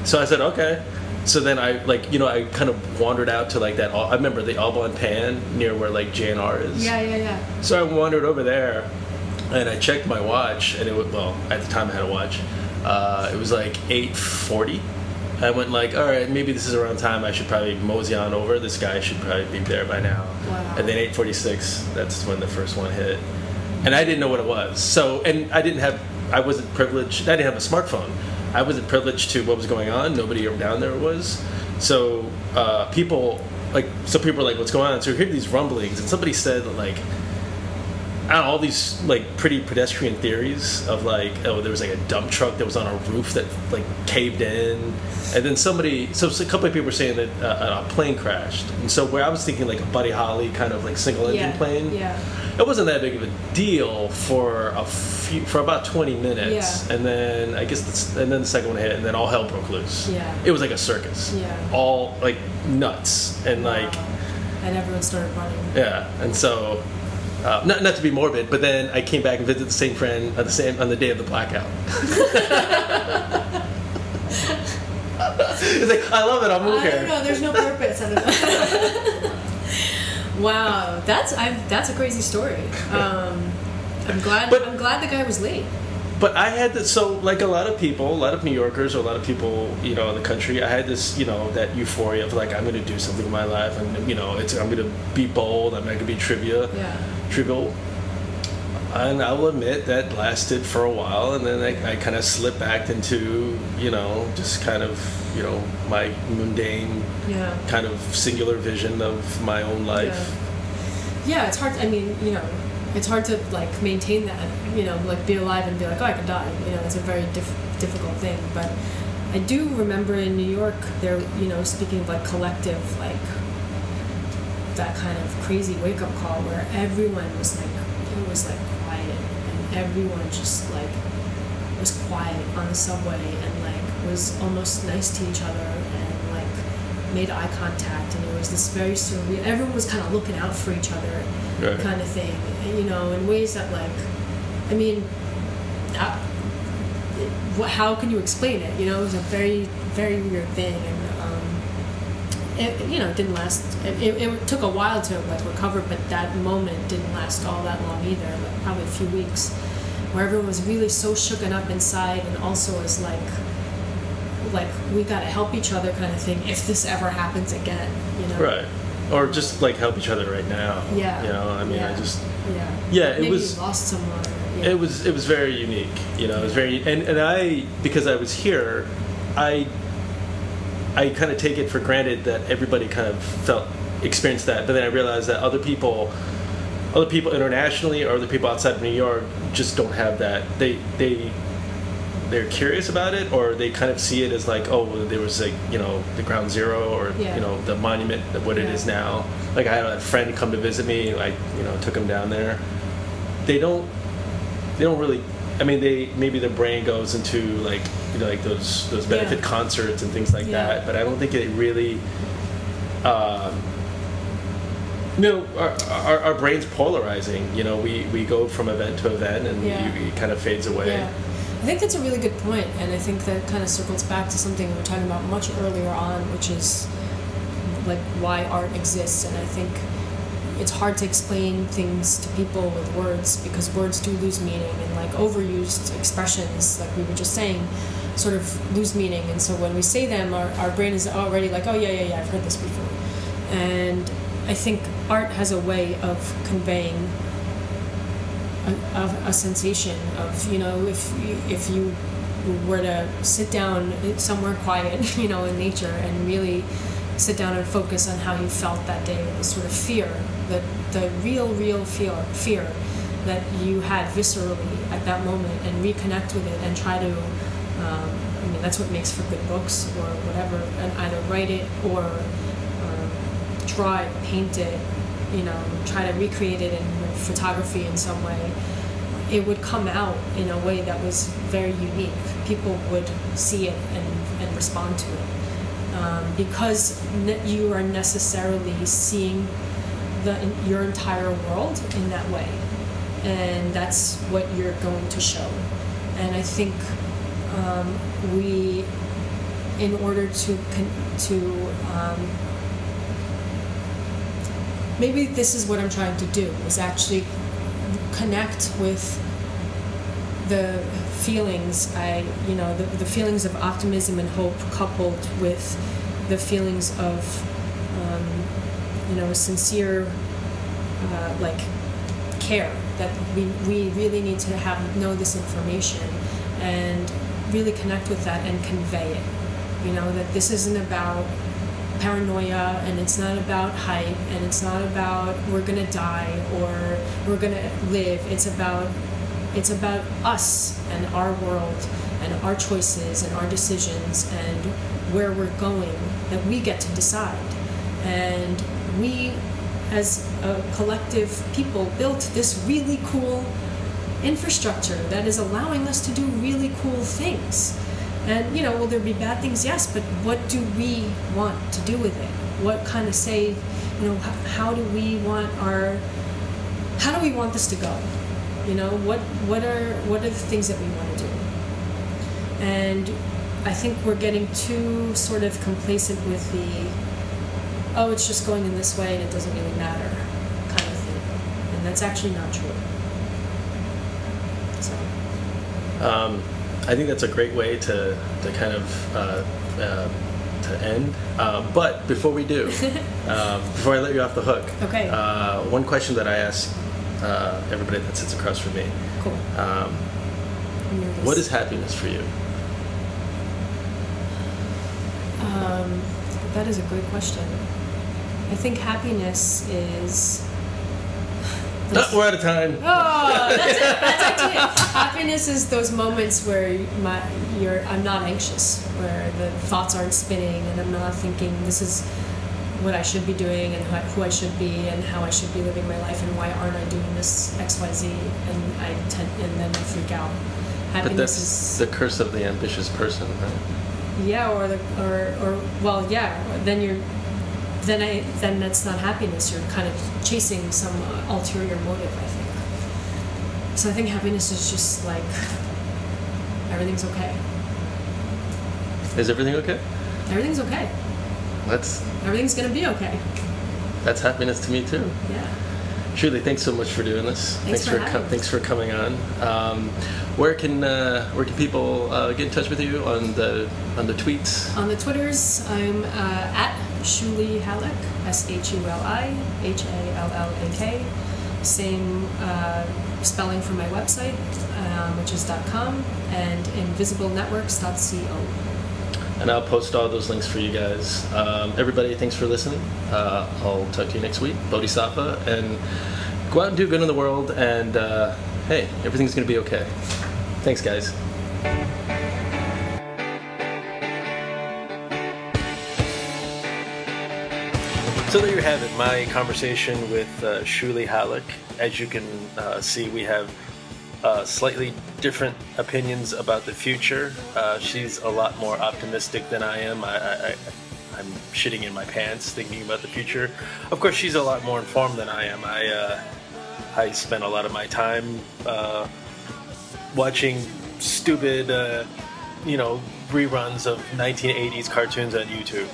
Speaker 1: So I said okay. So then I like you know I kind of wandered out to like that. I remember the Au Bon Pain near where like J&R is.
Speaker 3: Yeah, yeah, yeah.
Speaker 1: So I wandered over there, and I checked my watch, and it was well at the time I had a watch. Uh, it was like 8:40. I went like, all right, maybe this is around time. I should probably mosey on over. This guy should probably be there by now.
Speaker 3: Wow.
Speaker 1: And then 8:46. That's when the first one hit, and I didn't know what it was. So, and I didn't have, I wasn't privileged. I didn't have a smartphone. I wasn't privileged to what was going on. Nobody down there was. So uh, people like, so people were like, what's going on? So you hear these rumblings, and somebody said like. I don't know, all these like pretty pedestrian theories of like oh there was like a dump truck that was on a roof that like caved in and then somebody so a couple of people were saying that uh, a plane crashed and so where I was thinking like a Buddy Holly kind of like single engine
Speaker 3: Yeah,
Speaker 1: plane
Speaker 3: yeah.
Speaker 1: it wasn't that big of a deal for a few for about 20 minutes
Speaker 3: Yeah.
Speaker 1: and then I guess the, and then the second one hit and then all hell broke loose
Speaker 3: Yeah.
Speaker 1: it was like a circus
Speaker 3: Yeah.
Speaker 1: all like nuts and like
Speaker 3: and everyone started running.
Speaker 1: yeah, and so uh, not not to be morbid, but then I came back and visited the same friend on the same on the day of the blackout. it's like I love it. I'll move
Speaker 3: I
Speaker 1: here.
Speaker 3: know. There's no purpose. I don't wow, that's I, that's a crazy story. Um, I'm glad.
Speaker 1: But-
Speaker 3: I'm glad the guy was late.
Speaker 1: But I had this, so like a lot of people, a lot of New Yorkers, or a lot of people, you know, in the country. I had this, you know, that euphoria of like I'm going to do something in my life, and you know, it's I'm going to be bold. I'm not going to be trivia,
Speaker 3: Yeah.
Speaker 1: trivial. And I will admit that lasted for a while, and then I, I kind of slipped back into, you know, just kind of, you know, my mundane,
Speaker 3: Yeah.
Speaker 1: kind of singular vision of my own life.
Speaker 3: Yeah, it's hard. I mean, you know, it's hard to like maintain that. You know, like be alive and be like, oh, I could die. You know, it's a very diff- difficult thing. But I do remember in New York, there, you know, speaking of like collective, like that kind of crazy wake up call where everyone was like, it was like quiet, and everyone just like was quiet on the subway and like was almost nice to each other and like made eye contact and it was this very surreal everyone was kind of looking out for each other
Speaker 1: Right.
Speaker 3: kind of thing and, you know in ways that like i mean uh, it, how can you explain it you know it was a very very weird thing and um, it you know it didn't last it, it, it took a while to like recover but that moment didn't last all that long either like probably a few weeks where everyone was really so shooken up inside and also was like like we gotta help each other kind of thing if this ever happens again you know
Speaker 1: Right. Or just like help each other right now.
Speaker 3: Yeah.
Speaker 1: You know, I mean, I just
Speaker 3: yeah
Speaker 1: Yeah, it
Speaker 3: Maybe
Speaker 1: was-
Speaker 3: you lost someone yeah.
Speaker 1: it was it was very unique you know it was very and, and i because i was here i i kind of take it for granted that everybody kind of felt experienced that but then i realized that other people other people internationally or other people outside of new york just don't have that they they they're curious about it or they kind of see it as like oh there was like you know the ground zero or
Speaker 3: Yeah.
Speaker 1: you know the monument what it
Speaker 3: Yeah.
Speaker 1: is now like i had a friend come to visit me i you know took him down there they don't they don't really I mean they maybe their brain goes into like you know like those those benefit
Speaker 3: Yeah.
Speaker 1: concerts and things like
Speaker 3: Yeah.
Speaker 1: that but I don't think it really um, you know our, our, our brain's polarizing you know we, we go from event to event and
Speaker 3: Yeah.
Speaker 1: you, it kind of fades away
Speaker 3: Yeah. I think that's a really good point, and I think that kind of circles back to something we were talking about much earlier on, which is like why art exists. And I think it's hard to explain things to people with words because words do lose meaning, and like overused expressions, like we were just saying, sort of lose meaning. And so when we say them, our, our brain is already like, oh, yeah, yeah, yeah, I've heard this before. And I think art has a way of conveying a, a sensation of you know if you, if you were to sit down somewhere quiet you know in nature and really sit down and focus on how you felt that day the sort of fear the the real real fear fear that you had viscerally at that moment and reconnect with it and try to um, I mean that's what makes for good books or whatever and either write it or um, draw it paint it you know try to recreate it in photography in some way it would come out in a way that was very unique. People would see it and, and respond to it. Um, because you are necessarily seeing the your entire world in that way and that's what you're going to show. And i think um, we in order to to um, maybe this is what I'm trying to do is actually connect with the feelings I you know the, the feelings of optimism and hope coupled with the feelings of um, you know sincere uh, like care that we, we really need to have know this information and really connect with that and convey it. You know that this isn't about paranoia and it's not about hype and it's not about we're gonna die or we're gonna live. It's about it's about us and our world and our choices and our decisions and where we're going that we get to decide. And we as a collective people built this really cool infrastructure that is allowing us to do really cool things and you know, will there be bad things? Yes, but what do we want to do with it? What kind of say, you know, how do we want our, how do we want this to go? You know, what what are what are the things that we want to do? And I think we're getting too sort of complacent with the, oh, it's just going in this way and it doesn't really matter, kind of thing, and that's actually not true. So.
Speaker 1: Um I think that's a great way to, to kind of uh, uh, to end. Uh, but before we do, um, before I let you off the hook,
Speaker 3: okay.
Speaker 1: Uh, one question that I ask uh, everybody that sits across from me.
Speaker 3: Cool. Um,
Speaker 1: what is happiness for you?
Speaker 3: Um, that is a great question. I think happiness is
Speaker 1: we're out of time.
Speaker 3: Oh, that's it. That's it. Happiness is those moments where my you're I'm not anxious, where the thoughts aren't spinning, and I'm not thinking this is what I should be doing and who I should be and how I should be living my life and why aren't I doing this X Y Z and I tend and then I freak out.
Speaker 1: Happiness but that's is the curse of the ambitious person, right?
Speaker 3: Yeah, or the or or well, yeah. Then you're then I then that's not happiness. You're kind of chasing some uh, ulterior motive. I think. So I think happiness is just like everything's okay.
Speaker 1: Is everything okay?
Speaker 3: Everything's okay.
Speaker 1: That's.
Speaker 3: Everything's gonna be okay.
Speaker 1: That's happiness to me too.
Speaker 3: Yeah.
Speaker 1: Truly, thanks so much for doing this.
Speaker 3: Thanks,
Speaker 1: thanks
Speaker 3: for,
Speaker 1: for thanks for coming on. Um, where can uh, where can people uh, get in touch with you on the on the tweets?
Speaker 3: On the twitters, I'm uh, at Shuli Hallak, S H U L I H A L L A K. Same uh, spelling for my website, um, which is .com, and invisiblenetworks.co.
Speaker 1: And I'll post all those links for you guys. Um, everybody, thanks for listening. Uh, I'll talk to you next week. Bodhisattva, and go out and do good in the world. And uh, hey, everything's going to be okay. Thanks, guys. So there you have it, my conversation with uh, Shuli Hallak. As you can uh, see, we have uh, slightly different opinions about the future. Uh, she's a lot more optimistic than I am. I, am shitting in my pants thinking about the future. Of course, she's a lot more informed than I am. I uh, I spend a lot of my time uh, watching stupid, you know, reruns of 1980s cartoons on YouTube.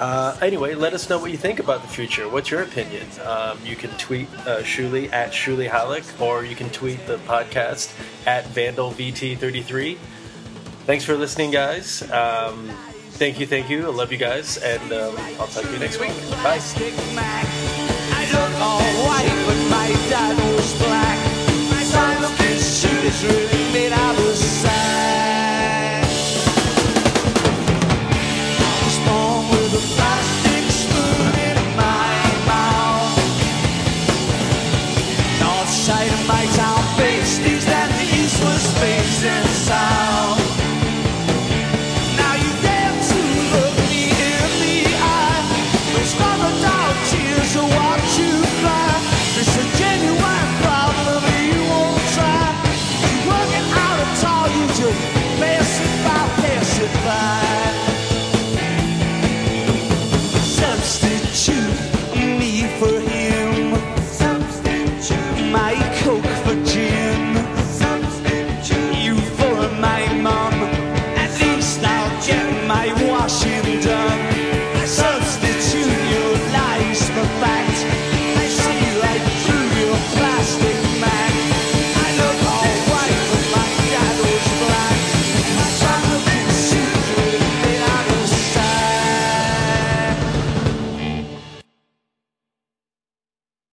Speaker 1: Uh, anyway, let us know what you think about the future. What's your opinion? Um, you can tweet uh, Shuli at Shuli Hallak, or you can tweet the podcast at VandalVT33. Thanks for listening, guys. Um, thank you, thank you. I love you guys, and um, I'll talk to you next week. Bye. my town face, these and the east was facing